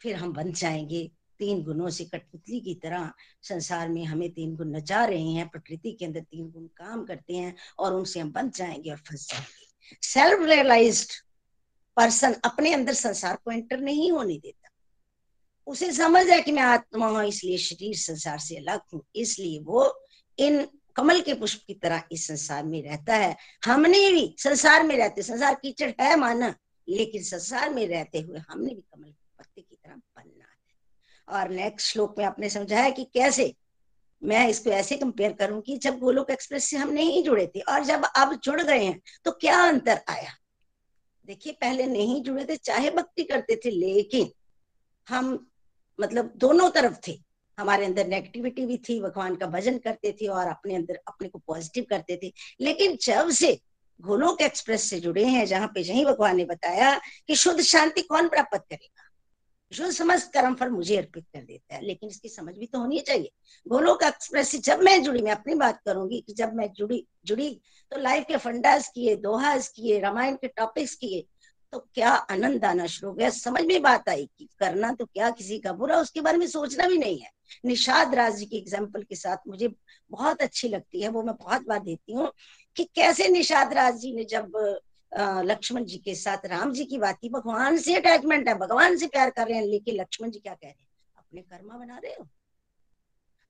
फिर हम बन जाएँगे। तीन गुणों से कठपुतली की तरह संसार में हमें तीन गुण नचा रहे हैं, प्रकृति के अंदर तीन गुण काम करते हैं और उनसे हम बन जाएँगे और फंस जाएँगे। सेल्फ रियलाइज्ड पर्सन अपने अंदर संसार को एंटर नहीं होने देता। उसे समझ है कि मैं आत्मा हूँ, इसलिए शरीर संसार से अलग हूँ, इसलिए वो इन कमल के पुष्प की तरह इस संसार में रहता है। हमने भी संसार में रहते, संसार कीचड़ है माना, लेकिन संसार में रहते हुए हमने भी कमल के पत्ते की तरह बनना है। और नेक्स्ट श्लोक में आपने समझाया कि कैसे? मैं इसको ऐसे कंपेयर करूँ कि जब गोलोक एक्सप्रेस से हम नहीं जुड़े थे, और जब अब जुड़ गए हैं तो क्या अंतर आया? देखिए, पहले नहीं जुड़े थे, चाहे भक्ति करते थे, लेकिन हम मतलब दोनों तरफ़ थे। हमारे अंदर नेगेटिविटी भी थी, भगवान का भजन करते थे और अपने अंदर, अपने को पॉजिटिव करते थे। लेकिन जब से गोलोक एक्सप्रेस से जुड़े हैं, जहाँ पे यही भगवान ने बताया कि शुद्ध शांति कौन प्राप्त करेगा? जो समस्त कर्म फल मुझे अर्पित कर देता है, लेकिन इसकी समझ भी तो होनी चाहिए। गोलोक एक्सप्रेस से जब मैं जुड़ी, मैं अपनी बात करूँगी कि जब मैं जुड़ी जुड़ी तो लाइफ के फंडास किए, दोहास किए, रामायण के टॉपिक्स किए तो क्या आनंद आना शुरू हो गया? समझ में बात आई कि करना तो क्या किसी का बुरा, उसके बारे में सोचना भी नहीं है। निषाद राज जी की एग्ज़ाम्पल के साथ मुझे बहुत अच्छी लगती है, वो मैं बहुत बार देती हूँ कि कैसे निषाद राज जी ने जब लक्ष्मण जी के साथ। राम जी की बात की भगवान से अटैचमेंट है, भगवान से प्यार कर रहे हैं, लेकिन लक्ष्मण जी क्या कह रहे हैं? अपने कर्मा बना रहे हो?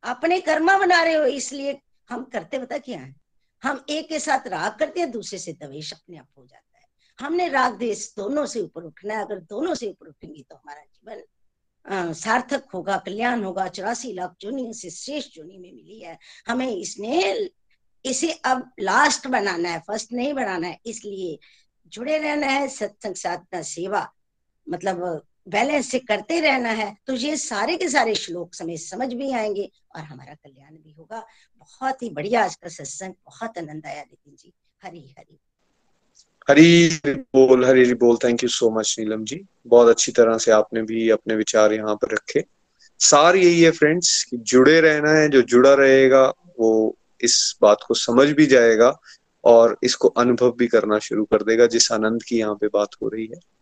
अपने कर्मा बना रहे हो, इसलिए हम करते बता क्या है? हम एक के साथ राग करते हैं, दूसरे से दवेश अपने आप हो जाता है। हमने राग देश दोनों से ऊपर उठना है, अगर दोनों से ऊपर उठेंगे तो हमारा जीवन सार्थक होगा, कल्याण होगा, चौरासी लाख जोनियों से श्रेष्ठ जोनी में मिली है। हमें इसने इसे अब लास्ट बनाना है फ़र्स्ट नहीं बनाना है, इसलिए जुड़े रहना है, सत्संग साधना सेवा मतलब बैलेंस से करते रहना है तो ये सारे के सारे श्लोक समय समझ भी आएँगे और हमारा कल्याण भी होगा। बहुत ही बढ़िया आज का सत्संग, बहुत आनंद आया नितिन जी। हरी हरी। हरी बोल हरी बोल। Thank you so much Neelam ji. बहुत अच्छी तरह से आपने भी अपने विचार यहाँ पर रखे। सार यही है फ्रेंड्स कि जुड़े रहना है, जो जुड़ा रहेगा, वो इस बात को समझ भी जाएगा और इसको अनुभव भी करना शुरू कर देगा, जिस आनंद की यहाँ पे बात हो रही है।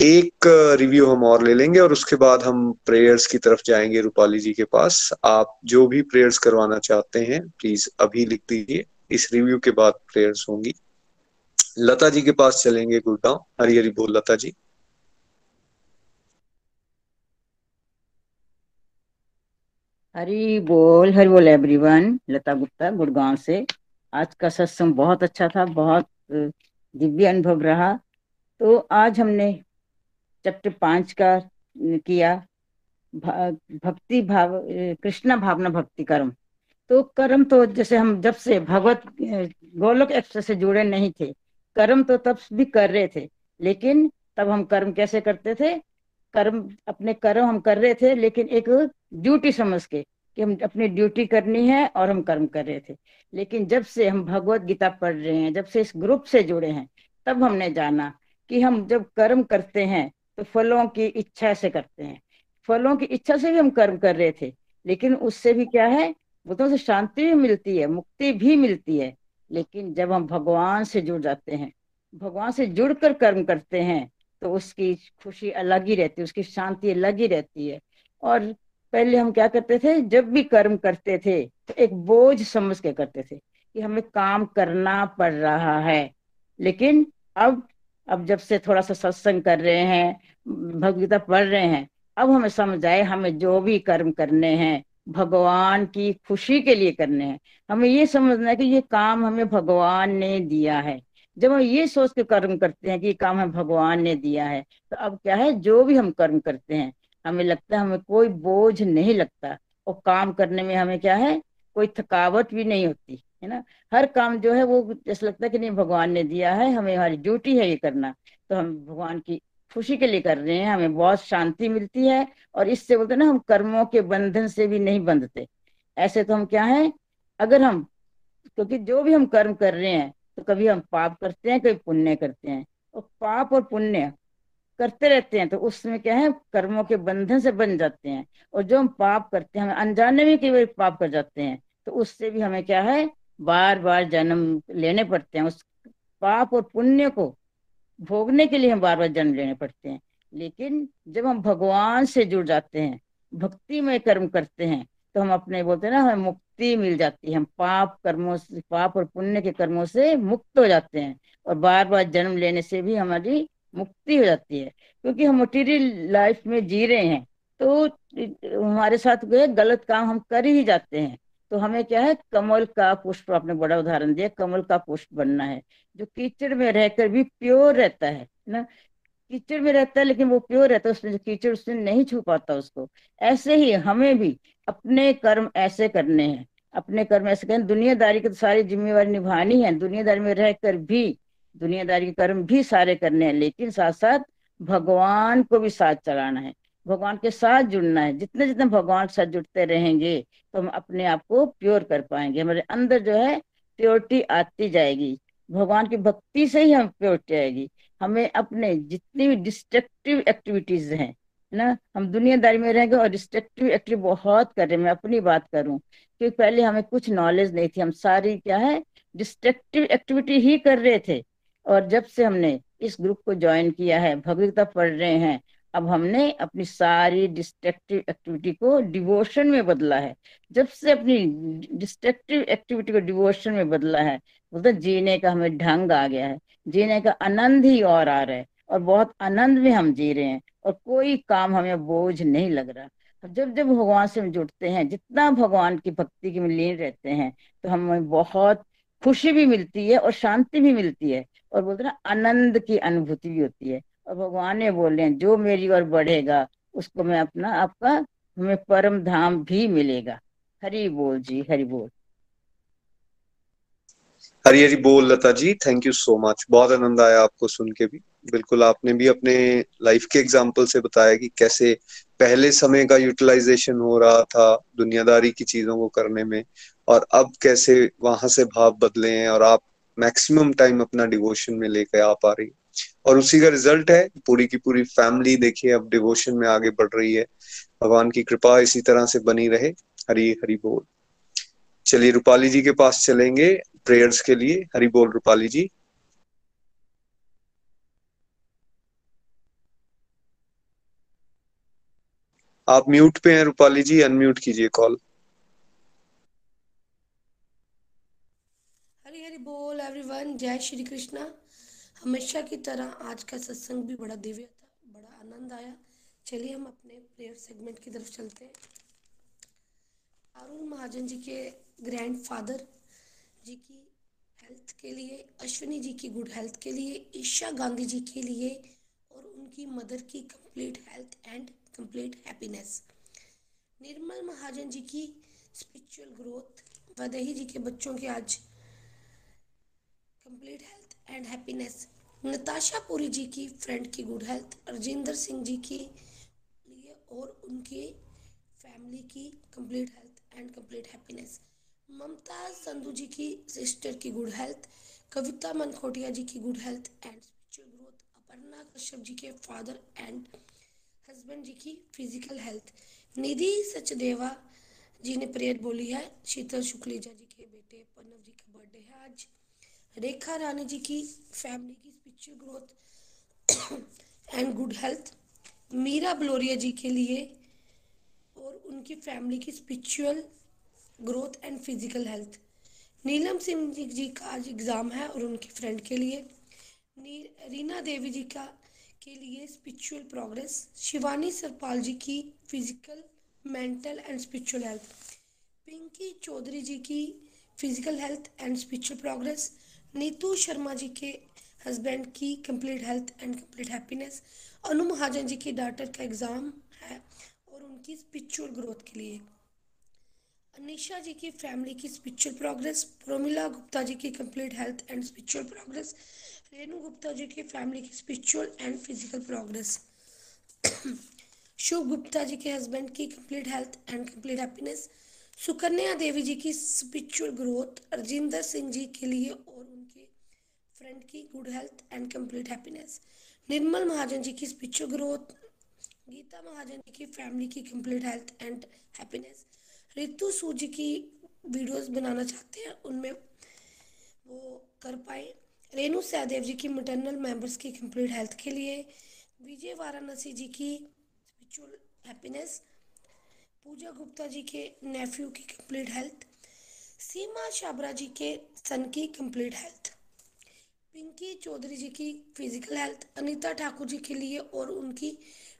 एक रिव्यू हम और ले लेंगे और उसके बाद हम प्रेयर्स की तरफ़ जाएँगे रूपाली जी के पास। आप जो भी प्रेयर्स करवाना चाहते हैं प्लीज़ अभी लिख दीजिए। इस रिव्यू के बाद प्रेयर्स होंगी। लता जी के पास चलेंगे गुड़गांव। हरी हरी बोल लता जी। हरी बोल हरी बोल एवरीवन लता गुप्ता, गुड़गांव से। आज का सत्संग बहुत अच्छा था, बहुत दिव्य अनुभव रहा। तो आज हमने चैप्टर पाँच का किया। भक्ति भाव कृष्णा भावना भक्ति कर्म। तो कर्म तो जैसे हम जब से भगवत गोलोक एक्सप्रेस से जुड़े नहीं थे, कर्म तो तब भी कर रहे थे। लेकिन तब हम कर्म कैसे करते थे? कर्म, अपने कर्म हम कर रहे थे, लेकिन एक ड्यूटी समझ के कि हम अपनी ड्यूटी करनी है और हम कर्म कर रहे थे। लेकिन जब से हम भगवत गीता पढ़ रहे हैं, जब से इस ग्रुप से जुड़े हैं, तब हमने जाना कि हम जब कर्म करते हैं तो फलों की इच्छा से करते हैं। फलों की इच्छा से भी हम कर्म कर रहे थे, लेकिन उससे भी क्या है? बुद्धों से शांति भी मिलती है, मुक्ति भी मिलती है। लेकिन जब हम भगवान से जुड़ जाते हैं, भगवान से जुड़कर कर्म करते हैं तो उसकी खुशी अलग ही रहती है, उसकी शांति अलग ही रहती है। और पहले हम क्या करते थे? जब भी कर्म करते थे तो एक बोझ समझ के करते थे कि हमें काम करना पड़ रहा है। लेकिन अब अब जब से थोड़ा सा सत्संग कर रहे हैं, भगवता पढ़ रहे हैं, अब हमें समझ आए, हमें जो भी कर्म करने हैं, भगवान की खुशी के लिए करने हैं। हमें ये समझना है कि ये काम हमें भगवान ने दिया है। जब हम ये सोच के कर्म करते हैं कि ये काम हमें भगवान ने दिया है तो अब क्या है? जो भी हम कर्म करते हैं हमें लगता है हमें कोई बोझ नहीं लगता। और काम करने में हमें क्या है? कोई थकावट भी नहीं होती, है ना? हर काम जो है वो जैसे लगता है कि नहीं, भगवान ने दिया है, हमें हमारी ड्यूटी है ये करना। तो हम भगवान की खुशी के लिए कर रहे हैं, हमें बहुत शांति मिलती है और इससे बोलते ना, हम कर्मों के बंधन से भी नहीं बंधते। ऐसे तो हम क्या है? अगर हम, क्योंकि जो भी हम कर्म कर रहे हैं तो कभी हम पाप करते हैं, कभी पुण्य करते हैं। और पाप और पुण्य करते रहते हैं तो उसमें क्या है, कर्मों के बंधन से बन जाते हैं। और जो हम पाप करते हैं, हमें अनजाने में कई बार पाप कर जाते हैं तो उससे भी हमें क्या है बार बार जन्म लेने पड़ते हैं। उस पाप और पुण्य को भोगने के लिए हम बार बार जन्म लेने पड़ते हैं। लेकिन जब हम भगवान से जुड़ जाते हैं भक्ति में कर्म करते हैं तो हम अपने बोलते हैं ना, हमें मुक्ति मिल जाती है। हम पाप कर्मों से, पाप और पुण्य के कर्मों से मुक्त हो जाते हैं। और बार बार जन्म लेने से भी हमारी मुक्ति हो जाती है। क्योंकि हम मटीरियल लाइफ में जी रहे हैं तो हमारे साथ गए गलत काम हम कर ही जाते हैं। तो हमें क्या है, कमल का पुष्प, आपने बड़ा उदाहरण दिया, कमल का पुष्प बनना है, जो कीचड़ में रहकर भी प्योर रहता है ना? कीचड़ में रहता है, लेकिन वो प्योर रहता है, उसमें जो कीचड़ उसमें नहीं छू पाता उसको। ऐसे ही हमें भी अपने कर्म ऐसे करने हैं। अपने कर्म ऐसे करने दुनियादारी की तो सारी जिम्मेवारी निभानी है, दुनियादारी में रहकर भी दुनियादारी के कर्म भी सारे करने हैं, लेकिन साथ साथ भगवान को भी साथ चलाना है। भगवान के साथ जुड़ना है। जितने जितने भगवान के साथ जुड़ते रहेंगे तो हम अपने आप को प्योर कर पाएँगे। हमारे अंदर जो है, प्योरिटी आती जाएगी। भगवान की भक्ति से ही हम प्योरिटी आएगी। हमें अपने जितनी भी डिस्ट्रक्टिव एक्टिविटीज़ हैं ना? हम दुनियादारी में रहेंगे और डिस्ट्रक्टिव एक्टिविटी बहुत कर रहे हैं। मैं अपनी बात करूँ क्योंकि पहले हमें कुछ नॉलेज नहीं थी। हम सारी क्या है डिस्ट्रक्टिव एक्टिविटी ही कर रहे थे। और जब से हमने इस ग्रुप को ज्वाइन किया है भगवता पढ़ रहे हैं, अब हमने अपनी सारी डिस्ट्रक्टिव एक्टिविटी को डिवोशन में बदला है। जब से अपनी डिस्ट्रक्टिव एक्टिविटी को डिवोशन में बदला है बोलते जीने का हमें ढंग आ गया है, जीने का आनंद ही और आ रहा है, और बहुत आनंद में हम जी रहे हैं, और कोई काम हमें बोझ नहीं लग रहा। जब जब भगवान से हम जुड़ते हैं, जितना भगवान की भक्ति के में लीन रहते हैं तो हमें बहुत खुशी भी मिलती है और शांति भी मिलती है। और बोलते ना, आनंद की अनुभूति भी होती है। और भगवान ने बोले हैं, जो मेरी ओर बढ़ेगा, उसको मैं अपना, आपका, हमें परम धाम भी मिलेगा। हरी बोल जी, हरी बोल। हरी हरी बोल Lata ji thank you so much बहुत आनंद आया आपको सुन के भी। बिल्कुल आपने भी अपने लाइफ के एग्ज़ाम्पल से बताया कि कैसे पहले समय का यूटिलाइजेशन हो रहा था दुनियादारी की चीज़ों को करने में। और अब कैसे वहाँ से भाव बदले हैं और आप मैक्सिमम टाइम अपना डिवोशन में लेकर आ पा रही और उसी का रिज़ल्ट है, पूरी की पूरी फैमिली देखिए, अब डिवोशन में आगे बढ़ रही है। भगवान की कृपा इसी तरह से बनी रहे। हरी हरी बोल। चलिए, रूपाली जी के पास चलेंगे प्रेयर्स के लिए। हरि बोल, रूपाली जी। आप म्यूट पे हैं, रूपाली जी अनम्यूट कीजिए कॉल हरी हरी बोल एवरीवन जय श्री कृष्णा। हमेशा की तरह आज का सत्संग भी बड़ा दिव्य था बड़ा आनंद आया। चलिए हम अपने प्रेयर सेगमेंट की तरफ़ चलते हैं। अरुण महाजन जी के ग्रैंड फादर जी की हेल्थ के लिए, अश्विनी जी की गुड हेल्थ के लिए, ईशा गांधी जी के लिए, और उनकी मदर की complete health and complete happiness Nirmal Mahajan ji की स्पिरिचुअल ग्रोथ वदही जी के बच्चों के आज complete health and happiness Natasha Puri ji की फ्रेंड की गुड हेल्थ राजेंद्र सिंह जी की लिए और उनके फैमिली की complete health and complete happiness Mamta Sandhu ji की सिस्टर की गुड हेल्थ कविता मनखोटिया जी की good health and spiritual growth Aparna Kashyap ji के फादर एंड हस्बैंड जी की फ़िज़िकल हेल्थ निधि सचदेवा जी ने प्रेयर बोली है, शीतल शुक्लेजा जी के बेटे, पन्नव जी का बर्थडे है आज। रेखा रानी जी की फैमिली की spiritual growth and good health Meera Baloria ji के लिए और उनकी फैमिली की spiritual growth and physical health Neelam Singh ji का आज एग्ज़ाम है और उनकी फ्रेंड के लिए। रीना देवी जी का, के लिए स्पिरिचुअल प्रोग्रेस शिवानी सरपाल जी की physical mental and spiritual health Pinki Chaudhary ji की physical health and spiritual progress Neetu Sharma ji के हस्बैंड की complete health and complete happiness Anu Mahajan ji की डॉक्टर का एग्ज़ाम है और उनकी स्पिरिचुअल ग्रोथ के लिए। अनिशा जी की फैमिली की स्पिरिचुअल प्रोग्रेस प्रोमिला गुप्ता जी की complete health and spiritual progress Renu Gupta ji की फैमिली की spiritual and physical progress Shubh Gupta ji के हस्बैंड की complete health and complete happiness Sukanya Devi ji की स्पिरिचुअल ग्रोथ अर्जिंदर सिंह जी के लिए और फ्रेंड की good health and complete happiness Nirmal Mahajan ji की स्पिरिचुअल ग्रोथ गीता महाजन जी की फैमिली की complete health and happiness Ritu सूजी की वीडियोस बनाना चाहते हैं उनमें वो कर पाए रेणु सहदेव जी की मटर्नल मेंबर्स की कंप्लीट हेल्थ के लिए विजय वाराणसी जी की स्पिरिचुअल हैप्पीनेस पूजा गुप्ता जी के नेफ्यू की कंप्लीट हेल्थ सीमा छाबरा जी के सन की कंप्लीट हेल्थ पिंकी चौधरी जी की फ़िज़िकल हेल्थ अनीता ठाकुर जी के लिए और उनकी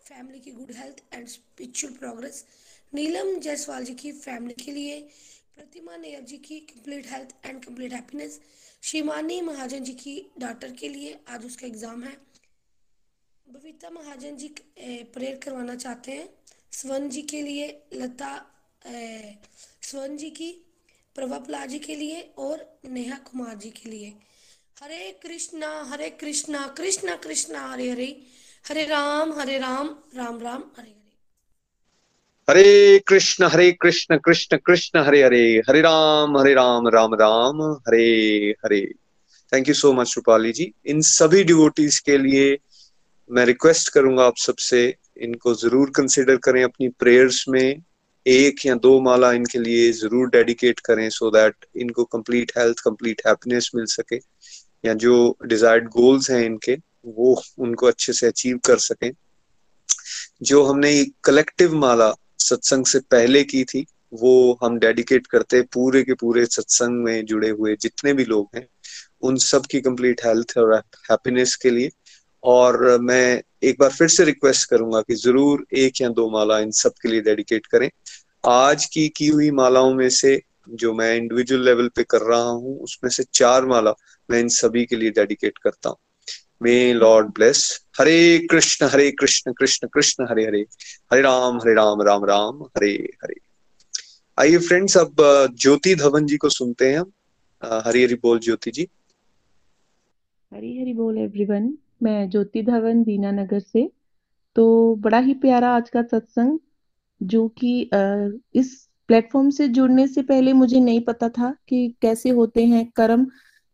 फैमिली की good health and spiritual progress Neelam Jaiswal ji की फैमिली के लिए, प्रतिमा नेयर जी की complete health and complete happiness Shimani Mahajan ji की डॉक्टर के लिए आज उसका एग्ज़ाम है। बबीता महाजन जी प्रेयर करवाना चाहते हैं। स्वर्ण जी के लिए लता स्वर्ण जी की प्रभा प्ला जी के लिए और नेहा कुमार जी के लिए। Hare Krishna Hare Krishna Krishna Krishna, Hare Hare Hare Ram Hare Ram Ram Ram, Hare Hare. Hare Krishna Hare Krishna Krishna Krishna, Hare Hare Hare Ram Hare Ram Ram Ram, Hare Hare. Thank you so much Rupali ji इन सभी devotees के लिए मैं request करूँगा आप सबसे इनको ज़रूर consider करें अपनी प्रेयर्स में। एक या दो माला इनके लिए ज़रूर डेडिकेट करें सो so दैट इनको कंप्लीट हेल्थ कंप्लीट हैप्पीनेस मिल सके। या जो डिजायर्ड गोल्स हैं इनके, वो उनको अच्छे से अचीव कर सकें। जो हमने कलेक्टिव माला सत्संग से पहले की थी, वो हम डेडिकेट करते पूरे के पूरे सत्संग में जुड़े हुए जितने भी लोग हैं, उन सब की कंप्लीट हेल्थ और हैप्पीनेस के लिए। और मैं एक बार फिर से रिक्वेस्ट करूँगा कि ज़रूर एक या दो माला इन सब के लिए डेडिकेट करें। आज की की हुई मालाओं में से जो मैं इंडिविजुअल लेवल पे कर रहा हूँ, उसमें से चार माला मैं इन सभी के लिए डेडिकेट करता हूँ। May lord bless Hare Krishna Hare Krishna Krishna Krishna, Hare Hare. Hare Ram Hare Ram Ram Ram, Hare Hare. आइए फ्रेंड्स अब ज्योति धवन जी को सुनते हैं हम। हरी हरी बोल ज्योति जी। हरी हरी बोल एवरीवन मैं ज्योति धवन दीनानगर से। तो बड़ा ही प्यारा आज का सत्संग, जो कि इस प्लेटफॉर्म से जुड़ने से पहले मुझे नहीं पता था कि कैसे होते हैं कर्म।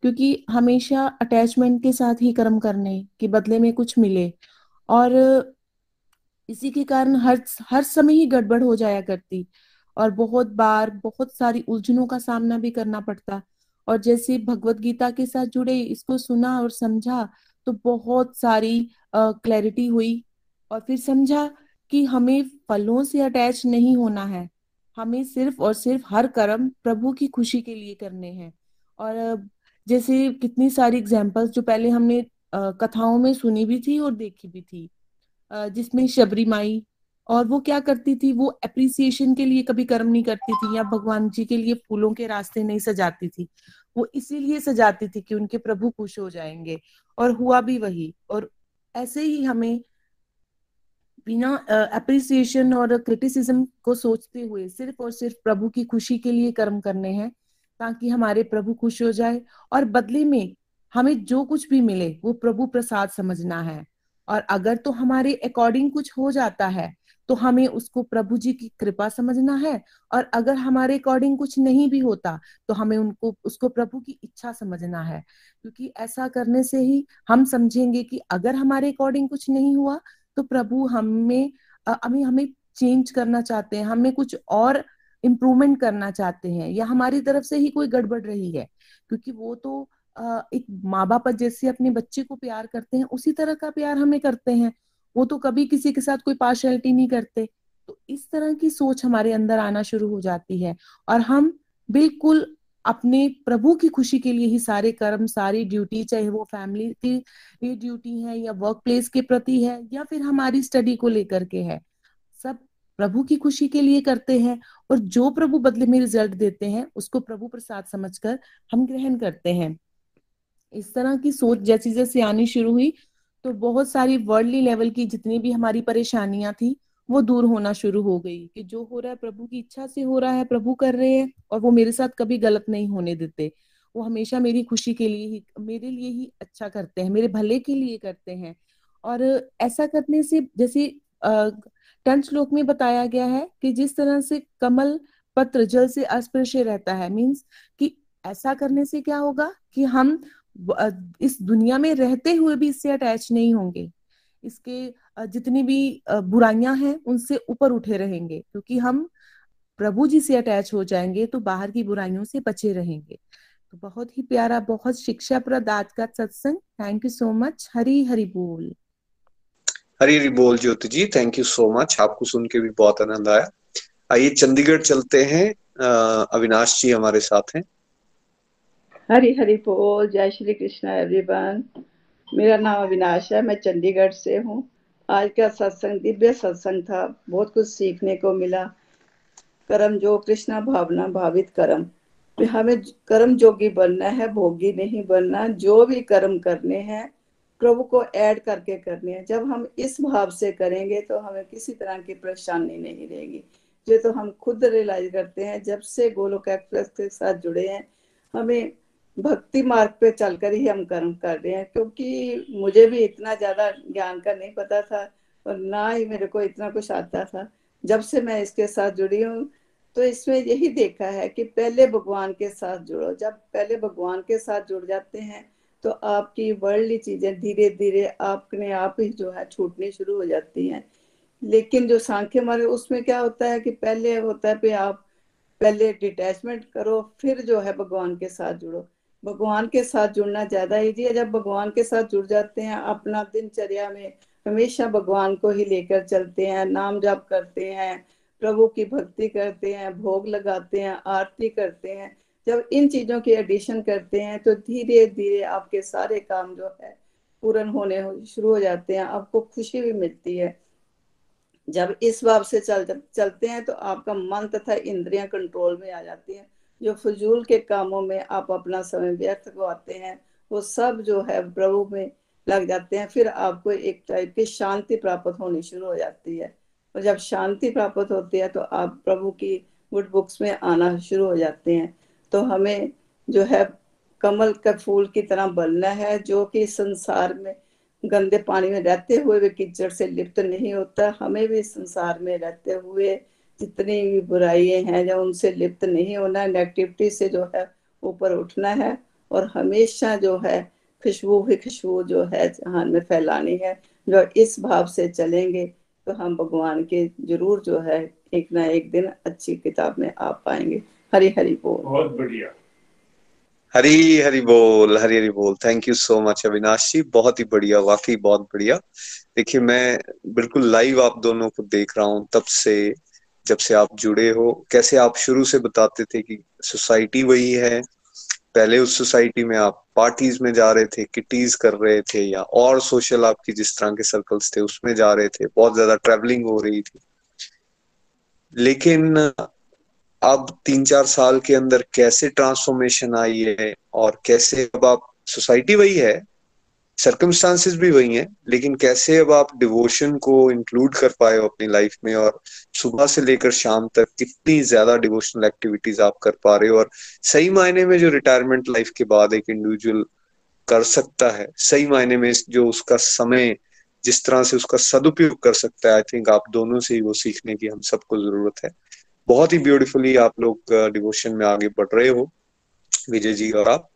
क्योंकि हमेशा अटैचमेंट के साथ ही कर्म करने, के बदले में कुछ मिले। और इसी के कारण हर हर समय ही गड़बड़ हो जाया करती। और बहुत बार बहुत सारी उलझनों का सामना भी करना पड़ता। और जैसे भगवत गीता के साथ जुड़े, इसको सुना और समझा तो बहुत सारी क्लैरिटी हुई। और फिर समझा कि हमें फलों से अटैच नहीं होना है। हमें सिर्फ़ और सिर्फ़ हर कर्म प्रभु की खुशी के लिए करने हैं। और जैसे कितनी सारी एग्जाम्पल्स जो पहले हमने कथाओं में सुनी भी थी और देखी भी थी। जिसमें शबरी माई और वो क्या करती थी? वो अप्रिसिएशन के लिए कभी कर्म नहीं करती थी या भगवान जी के लिए फूलों के रास्ते नहीं सजाती थी। वो इसीलिए सजाती थी कि उनके प्रभु खुश हो जाएँगे। और हुआ भी वही और ऐसे ही हमें बिना अप्रिसिएशन और क्रिटिसिज्म को सोचते हुए सिर्फ़ और सिर्फ़ प्रभु की खुशी के लिए कर्म करने हैं। ताकि हमारे प्रभु खुश हो जाए और बदले में हमें जो कुछ भी मिले, वो प्रभु प्रसाद समझना है। और अगर तो हमारे अकॉर्डिंग कुछ हो जाता है तो हमें उसको प्रभु जी की कृपा समझना है। और अगर हमारे अकॉर्डिंग कुछ नहीं भी होता तो हमें उनको, उसको प्रभु की इच्छा समझना है। क्योंकि ऐसा करने से ही हम समझेंगे कि अगर हमारे अकॉर्डिंग कुछ नहीं हुआ तो प्रभु हमें हमें हमें चेंज करना चाहते हैं। हमें कुछ और इम्प्रूवमेंट करना चाहते हैं, या हमारी तरफ़ से ही कोई गड़बड़ रही है? क्योंकि वो तो एक माँ बाप जैसे अपने बच्चे को प्यार करते हैं, उसी तरह का प्यार हमें करते हैं। वो तो कभी किसी के साथ कोई पार्शलिटी नहीं करते। तो इस तरह की सोच हमारे अंदर आना शुरू हो जाती है। और हम बिल्कुल अपने प्रभु की खुशी के लिए ही सारे कर्म, सारी ड्यूटी चाहे वो फैमिली की ड्यूटी है, या वर्क प्लेस के प्रति है, या फिर हमारी स्टडी को लेकर के है, सब प्रभु की खुशी के लिए करते हैं और जो प्रभु बदले में रिज़ल्ट देते हैं, उसको प्रभु प्रसाद समझकर हम ग्रहण करते हैं। इस तरह की सोच जैसी जैसे आनी शुरू हुई तो बहुत सारी वर्ल्डली लेवल की जितनी भी हमारी परेशानियाँ थी, वो दूर होना शुरू हो गई कि जो हो रहा है प्रभु की इच्छा से हो रहा है, प्रभु कर रहे हैं और वो मेरे साथ कभी गलत नहीं होने देते। वो हमेशा मेरी खुशी के लिए ही, मेरे लिए ही अच्छा करते हैं, मेरे भले के लिए करते हैं। और ऐसा करने से जैसे टेंथ श्लोक में बताया गया है कि जिस तरह से कमल पत्र जल से अस्पृश्य रहता है मीन्स कि ऐसा करने से क्या होगा कि हम इस दुनिया में रहते हुए भी इससे अटैच नहीं होंगे। इसके जितनी भी बुराइयाँ हैं, उनसे ऊपर उठे रहेंगे, क्योंकि हम प्रभु जी से अटैच हो जाएँगे तो बाहर की बुराइयों से बचे रहेंगे। तो बहुत ही प्यारा, बहुत शिक्षा प्रद आज का सत्संग। Thank you so much Hari Hari बोल। हरी हरी बोल Jyoti ji thank you so much आपको सुन के भी बहुत आनंद आया। आइए चंडीगढ़ चलते हैं। अविनाश जी हमारे साथ हैं। हरी हरी बोल। जय श्री कृष्ण एवरीवन मेरा नाम अविनाश है, मैं चंडीगढ़ से हूँ। आज का सत्संग, दिव्य सत्संग था। बहुत कुछ सीखने को मिला। कर्म जो कृष्णा भावना, भावित कर्म। हमें कर्म जोगी बनना है, भोगी नहीं बनना। जो भी कर्म करने हैं प्रभु को ऐड करके करने हैं। जब हम इस भाव से करेंगे तो हमें किसी तरह की परेशानी नहीं रहेगी। जो तो हम खुद रियलाइज़ करते हैं, जब से गोलोक एक्सप्रेस के साथ जुड़े हैं, हमें भक्ति मार्ग पे चलकर ही हम कर्म कर रहे हैं, क्योंकि मुझे भी इतना ज़्यादा ज्ञान का नहीं पता था और ना ही मेरे को इतना कुछ आता था। जब से मैं इसके साथ जुड़ी हूँ तो इसमें यही देखा है कि पहले भगवान के साथ जुड़ो। जब पहले भगवान के साथ जुड़ जाते हैं तो आपकी वर्ल्डली चीज़ें धीरे धीरे अपने आप ही जो है छूटनी शुरू हो जाती हैं। लेकिन जो सांख्य मार्ग, उसमें क्या होता है कि पहले होता है कि आप पहले डिटैचमेंट करो, फिर जो है भगवान के साथ जुड़ो। भगवान के साथ जुड़ना ज़्यादा ईजी है। जब भगवान के साथ जुड़ जाते हैं, अपना दिनचर्या में हमेशा भगवान को ही लेकर चलते हैं, नाम जाप करते हैं, प्रभु की भक्ति करते हैं, भोग लगाते हैं, आरती करते हैं। जब इन चीज़ों की एडिशन करते हैं तो धीरे धीरे आपके सारे काम जो है, पूर्ण होने शुरू हो जाते हैं, आपको खुशी भी मिलती है। जब इस भाव से चल, चलते हैं तो आपका मन तथा इंद्रियाँ कंट्रोल में आ जाती हैं। जो फजूल के कामों में आप अपना समय व्यर्थ करवाते हैं, वो सब जो है प्रभु में लग जाते हैं, फिर आपको एक टाइप की शांति प्राप्त होनी शुरू हो जाती है। और जब शांति प्राप्त होती है तो आप प्रभु की गुड बुक्स में आना शुरू हो जाते हैं। तो हमें जो है कमल का फूल की तरह बनना है, जो कि संसार में गंदे पानी में रहते हुए भी कीचड़ से लिप्त नहीं होता। हमें भी संसार में रहते हुए जितनी भी बुराइयाँ हैं जब उनसे लिप्त नहीं होना नेगेटिविटी से जो है ऊपर उठना है। और हमेशा जो है खुशबू ही खुशबू जो है जहान में फैलानी है। जो इस भाव से चलेंगे तो हम भगवान के ज़रूर जो है एक ना एक दिन अच्छी किताब में आ पाएँगे। हरी हरी बोल। बहुत बढ़िया। हरी हरी बोल हरी हरी बोल। Thank you so much Avinash ji. बहुत ही बढ़िया वाकई बहुत बढ़िया। देखिए मैं बिल्कुल लाइव आप दोनों को देख रहा हूँ तब से जब से आप जुड़े हो। कैसे आप शुरू से बताते थे कि सोसाइटी वही है? पहले उस सोसाइटी में आप पार्टीज़ में जा रहे थे किटीज कर रहे थे या और सोशल आपकी जिस तरह के सर्कल्स थे उसमें जा रहे थे। बहुत ज़्यादा ट्रेवलिंग हो रही थी। लेकिन अब तीन चार साल के अंदर कैसे ट्रांसफॉर्मेशन आई है और कैसे अब आप सोसाइटी वही है सर्कमस्टांसेस भी वही हैं, लेकिन कैसे अब आप डिवोशन को इंक्लूड कर पाए हो अपनी लाइफ में और सुबह से लेकर शाम तक कितनी ज़्यादा डिवोशनल एक्टिविटीज़ आप कर पा रहे हो और सही मायने में जो रिटायरमेंट लाइफ के बाद एक इंडिविजुअल कर सकता है, सही मायने में जो उसका समय, जिस तरह से उसका सदुपयोग कर सकता है आई थिंक आप दोनों से ही वो सीखने की हम सबको ज़रूरत है। बहुत ही ब्यूटीफुली आप लोग डिवोशन में आगे बढ़ रहे हो, विजय जी और आप।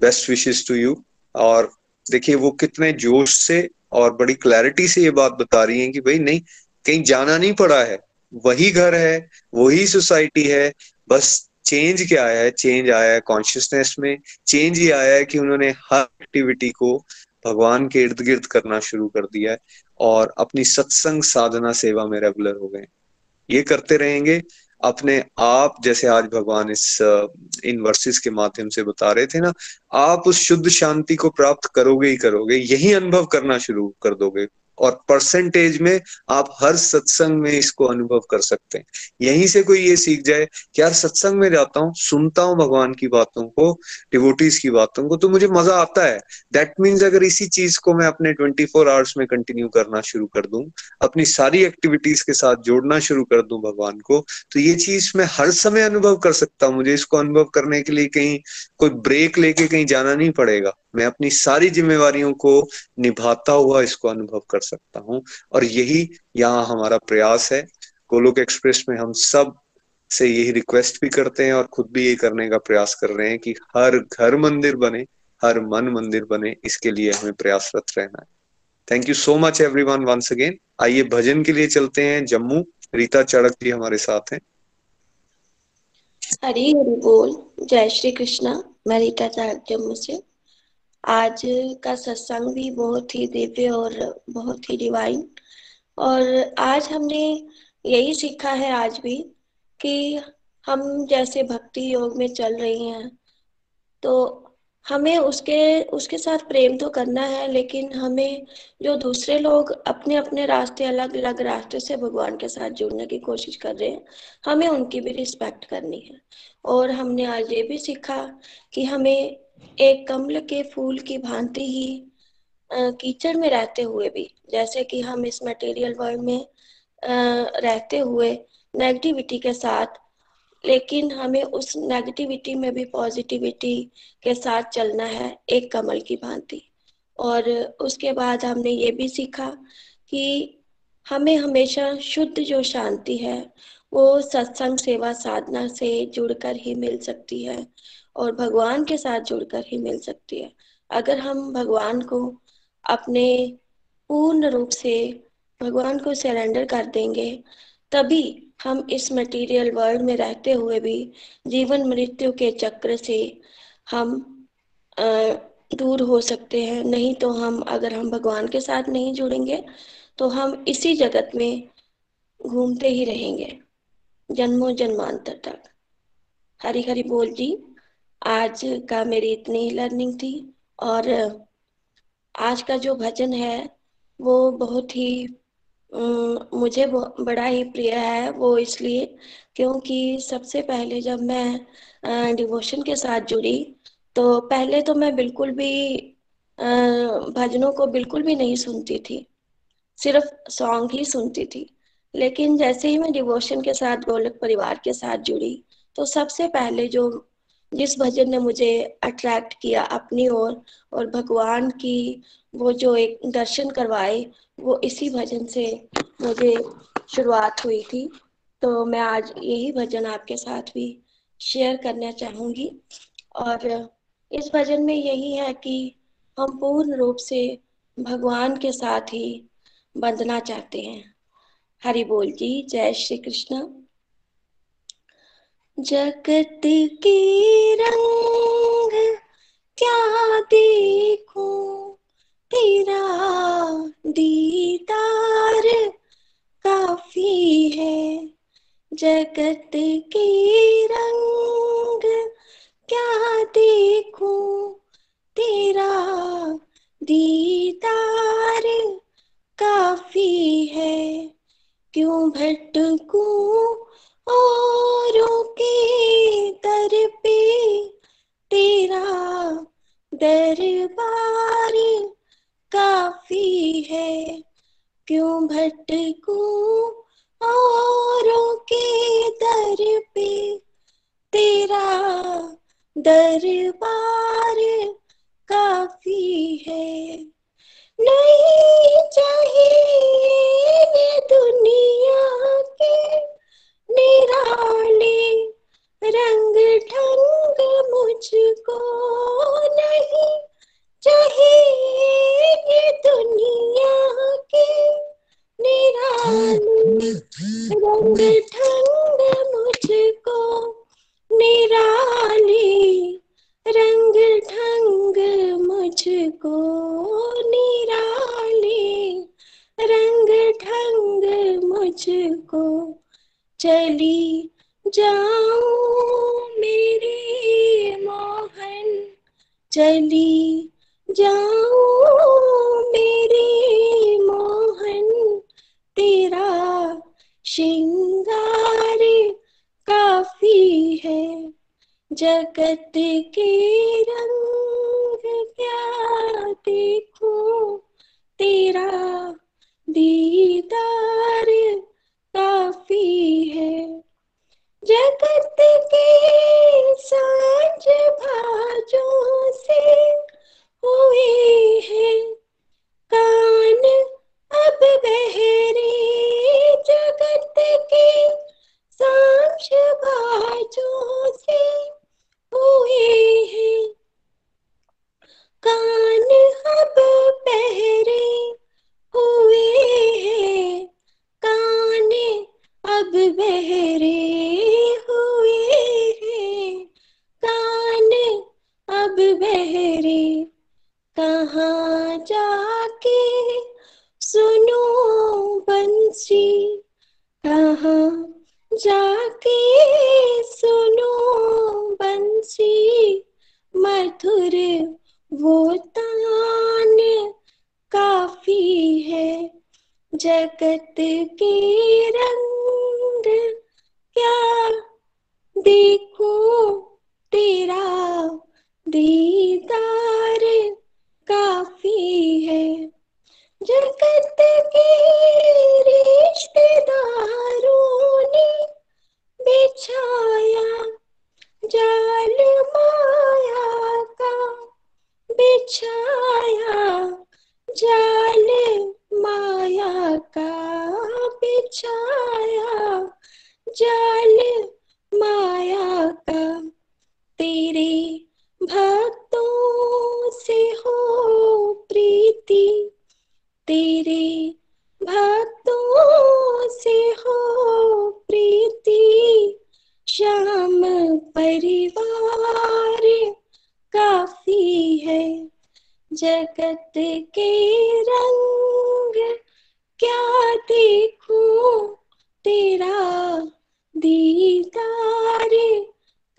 बेस्ट विशेष टू यू और देखिए, वो कितने जोश से और बड़ी क्लैरिटी से ये बात बता रही हैं कि भाई नहीं, कहीं जाना नहीं पड़ा है। वही घर है, वही सोसाइटी है, बस चेंज क्या आया है? चेंज आया है कॉन्शियसनेस में। चेंज ये आया है कि उन्होंने हर एक्टिविटी को भगवान के इर्द गिर्द करना शुरू कर दिया है और अपनी सत्संग साधना सेवा में रेगुलर हो गए ये करते रहेंगे। अपने आप, जैसे आज भगवान इस इन वर्सेस के माध्यम से बता रहे थे ना, आप उस शुद्ध शांति को प्राप्त करोगे ही करोगे, यही अनुभव करना शुरू कर दोगे। और परसेंटेज में आप हर सत्संग में इसको अनुभव कर सकते हैं। यहीं से कोई ये सीख जाए कि यार सत्संग में जाता हूँ, सुनता हूँ भगवान की बातों को डिवोटीज की बातों को तो मुझे मज़ा आता है। दैट मीन्स अगर इसी चीज़ को मैं अपने ट्वेंटी फोर आवर्स में कंटिन्यू करना शुरू कर दूँ, अपनी सारी एक्टिविटीज़ के साथ जोड़ना शुरू कर दूँ भगवान को तो ये चीज़ मैं हर समय अनुभव कर सकता हूँ। मुझे इसको अनुभव करने के लिए कहीं कोई ब्रेक लेके कहीं जाना नहीं पड़ेगा। मैं अपनी सारी जिम्मेवारियों को निभाता हुआ इसको अनुभव कर सकता हूँ। और यही यहाँ हमारा प्रयास है। गोलोक एक्सप्रेस में हम सबसे यही रिक्वेस्ट भी करते हैं और खुद भी ये करने का प्रयास कर रहे हैं कि हर घर मंदिर बने, हर मन मंदिर बने, इसके लिए हमें प्रयासरत रहना है। Thank you so much everyone once again आइए भजन के लिए चलते हैं। जम्मू, रीता चड़क जी हमारे साथ हैं। हरी हरी बोल। जय श्री कृष्णा। मैं रीता चड़क जम्मू से। आज का सत्संग भी बहुत ही दिव्य और बहुत ही डिवाइन और आज हमने यही सीखा है आज भी कि हम जैसे भक्ति योग में चल रही हैं तो हमें उसके उसके साथ प्रेम तो करना है, लेकिन हमें जो दूसरे लोग अपने अपने रास्ते अलग अलग रास्ते से भगवान के साथ जुड़ने की कोशिश कर रहे हैं, हमें उनकी भी रिस्पेक्ट करनी है। और हमने आज ये भी सीखा कि हमें एक कमल के फूल की भांति ही कीचड़ में रहते हुए भी, जैसे कि हम इस मटेरियल वर्ल्ड में रहते हुए नेगेटिविटी के साथ, लेकिन हमें उस नेगेटिविटी में भी पॉजिटिविटी के साथ चलना है एक कमल की भांति। और उसके बाद हमने ये भी सीखा कि हमें हमेशा शुद्ध जो शांति है, वो सत्संग सेवा साधना से जुड़कर ही मिल सकती है। और भगवान के साथ जुड़कर ही मिल सकती है। अगर हम भगवान को अपने पूर्ण रूप से, भगवान को सरेंडर कर देंगे, तभी हम इस मटेरियल वर्ल्ड में रहते हुए भी जीवन मृत्यु के चक्र से हम दूर हो सकते हैं। नहीं तो हम, अगर हम भगवान के साथ नहीं जुड़ेंगे तो हम इसी जगत में घूमते ही रहेंगे, जन्मों जन्मांतर तक। हरी हरी बोल जी। आज का मेरी इतनी ही लर्निंग थी और आज का जो भजन है, वो बहुत ही मुझे बड़ा ही प्रिय है वो इसलिए क्योंकि सबसे पहले जब मैं डिवोशन के साथ जुड़ी तो पहले तो मैं बिल्कुल भी भजनों को बिल्कुल भी नहीं सुनती थी, सिर्फ़ सॉन्ग ही सुनती थी। लेकिन जैसे ही मैं डिवोशन के साथ, गोलक परिवार के साथ जुड़ी तो सबसे पहले जो जिस भजन ने मुझे अट्रैक्ट किया अपनी ओर और, भगवान की वो जो एक दर्शन करवाए वो इसी भजन से मुझे शुरुआत हुई थी। तो मैं आज यही भजन आपके साथ भी शेयर करना चाहूँगी। और इस भजन में यही है कि हम पूर्ण रूप से भगवान के साथ ही बंधना चाहते हैं। हरि बोल जी जय श्री कृष्ण। जगत के रंग क्या देखो? तेरा दीदार काफ़ी है। जगत के रंग क्या देखो? तेरा दीदार काफ़ी है। क्यों भटकूं औरों के दर पे तेरा दरबार काफ़ी है। क्यों भटकूं औरों के दर पे तेरा दरबार काफ़ी है? नहीं चाहिए दुनिया के निराले रंग ढंग मुझको नहीं चाहिए ये दुनिया के निराले रंग दीदार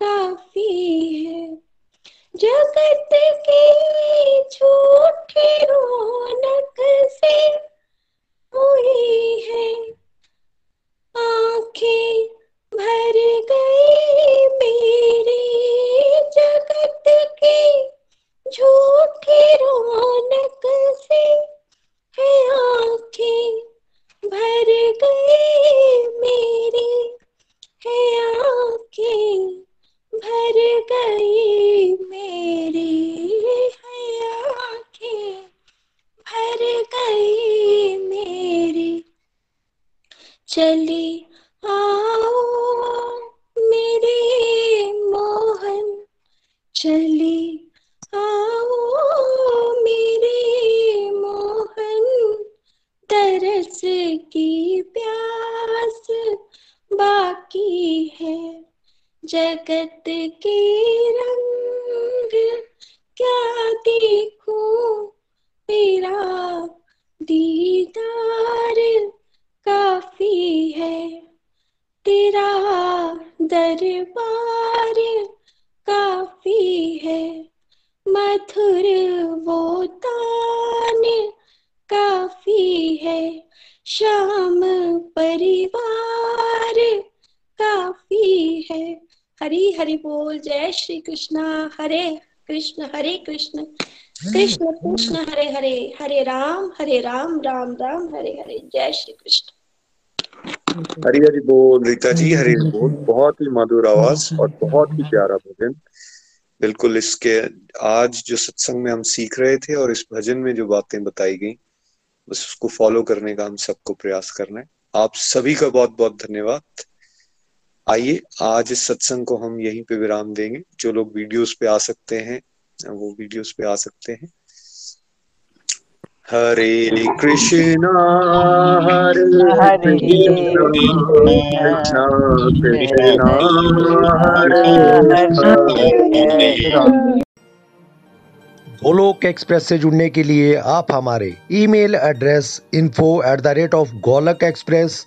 काफ़ी है। जगत की झूठी रौनक से हुई है। आँखें भर गई मेरी जगत की झूठी रौनक से है। आँखें भर गई मेरी आँखें भर गई मेरी है आँखें। भर गई मेरी। चली आओ मेरे मोहन। चली आओ मेरे मोहन। तरस की प्यास बाकी है। जगत के रंग क्या देखूँ? तेरा दीदार काफ़ी है। तेरा दरबार काफ़ी है। मधुर वो तान काफ़ी है। श्याम परिवार काफ़ी है। हरी हरि बोल जय श्री कृष्णा हरे कृष्ण हरे कृष्ण। कृष्ण कृष्ण हरे हरे हरे राम हरे राम राम राम हरे हरे जय श्री कृष्ण। हरी हरी बोल रीता जी हरी हरी बोल। बहुत ही मधुर आवाज़ और बहुत ही प्यारा भजन। बिल्कुल इसके आज जो सत्संग में हम सीख रहे थे और इस भजन में जो बातें बताई गई बस उसको फॉलो करने का हम सबको प्रयास करना है। आप सभी का बहुत बहुत धन्यवाद। आइए आज इस सत्संग को हम यहीं पे विराम देंगे। जो लोग वीडियोस पे आ सकते हैं वो वीडियोस पे आ सकते हैं। हरे कृष्णा हरे कृष्णा कृष्णा कृष्णा हरे हरे गोलोक एक्सप्रेस से जुड़ने के लिए आप हमारे email address info at the rate of Golok Express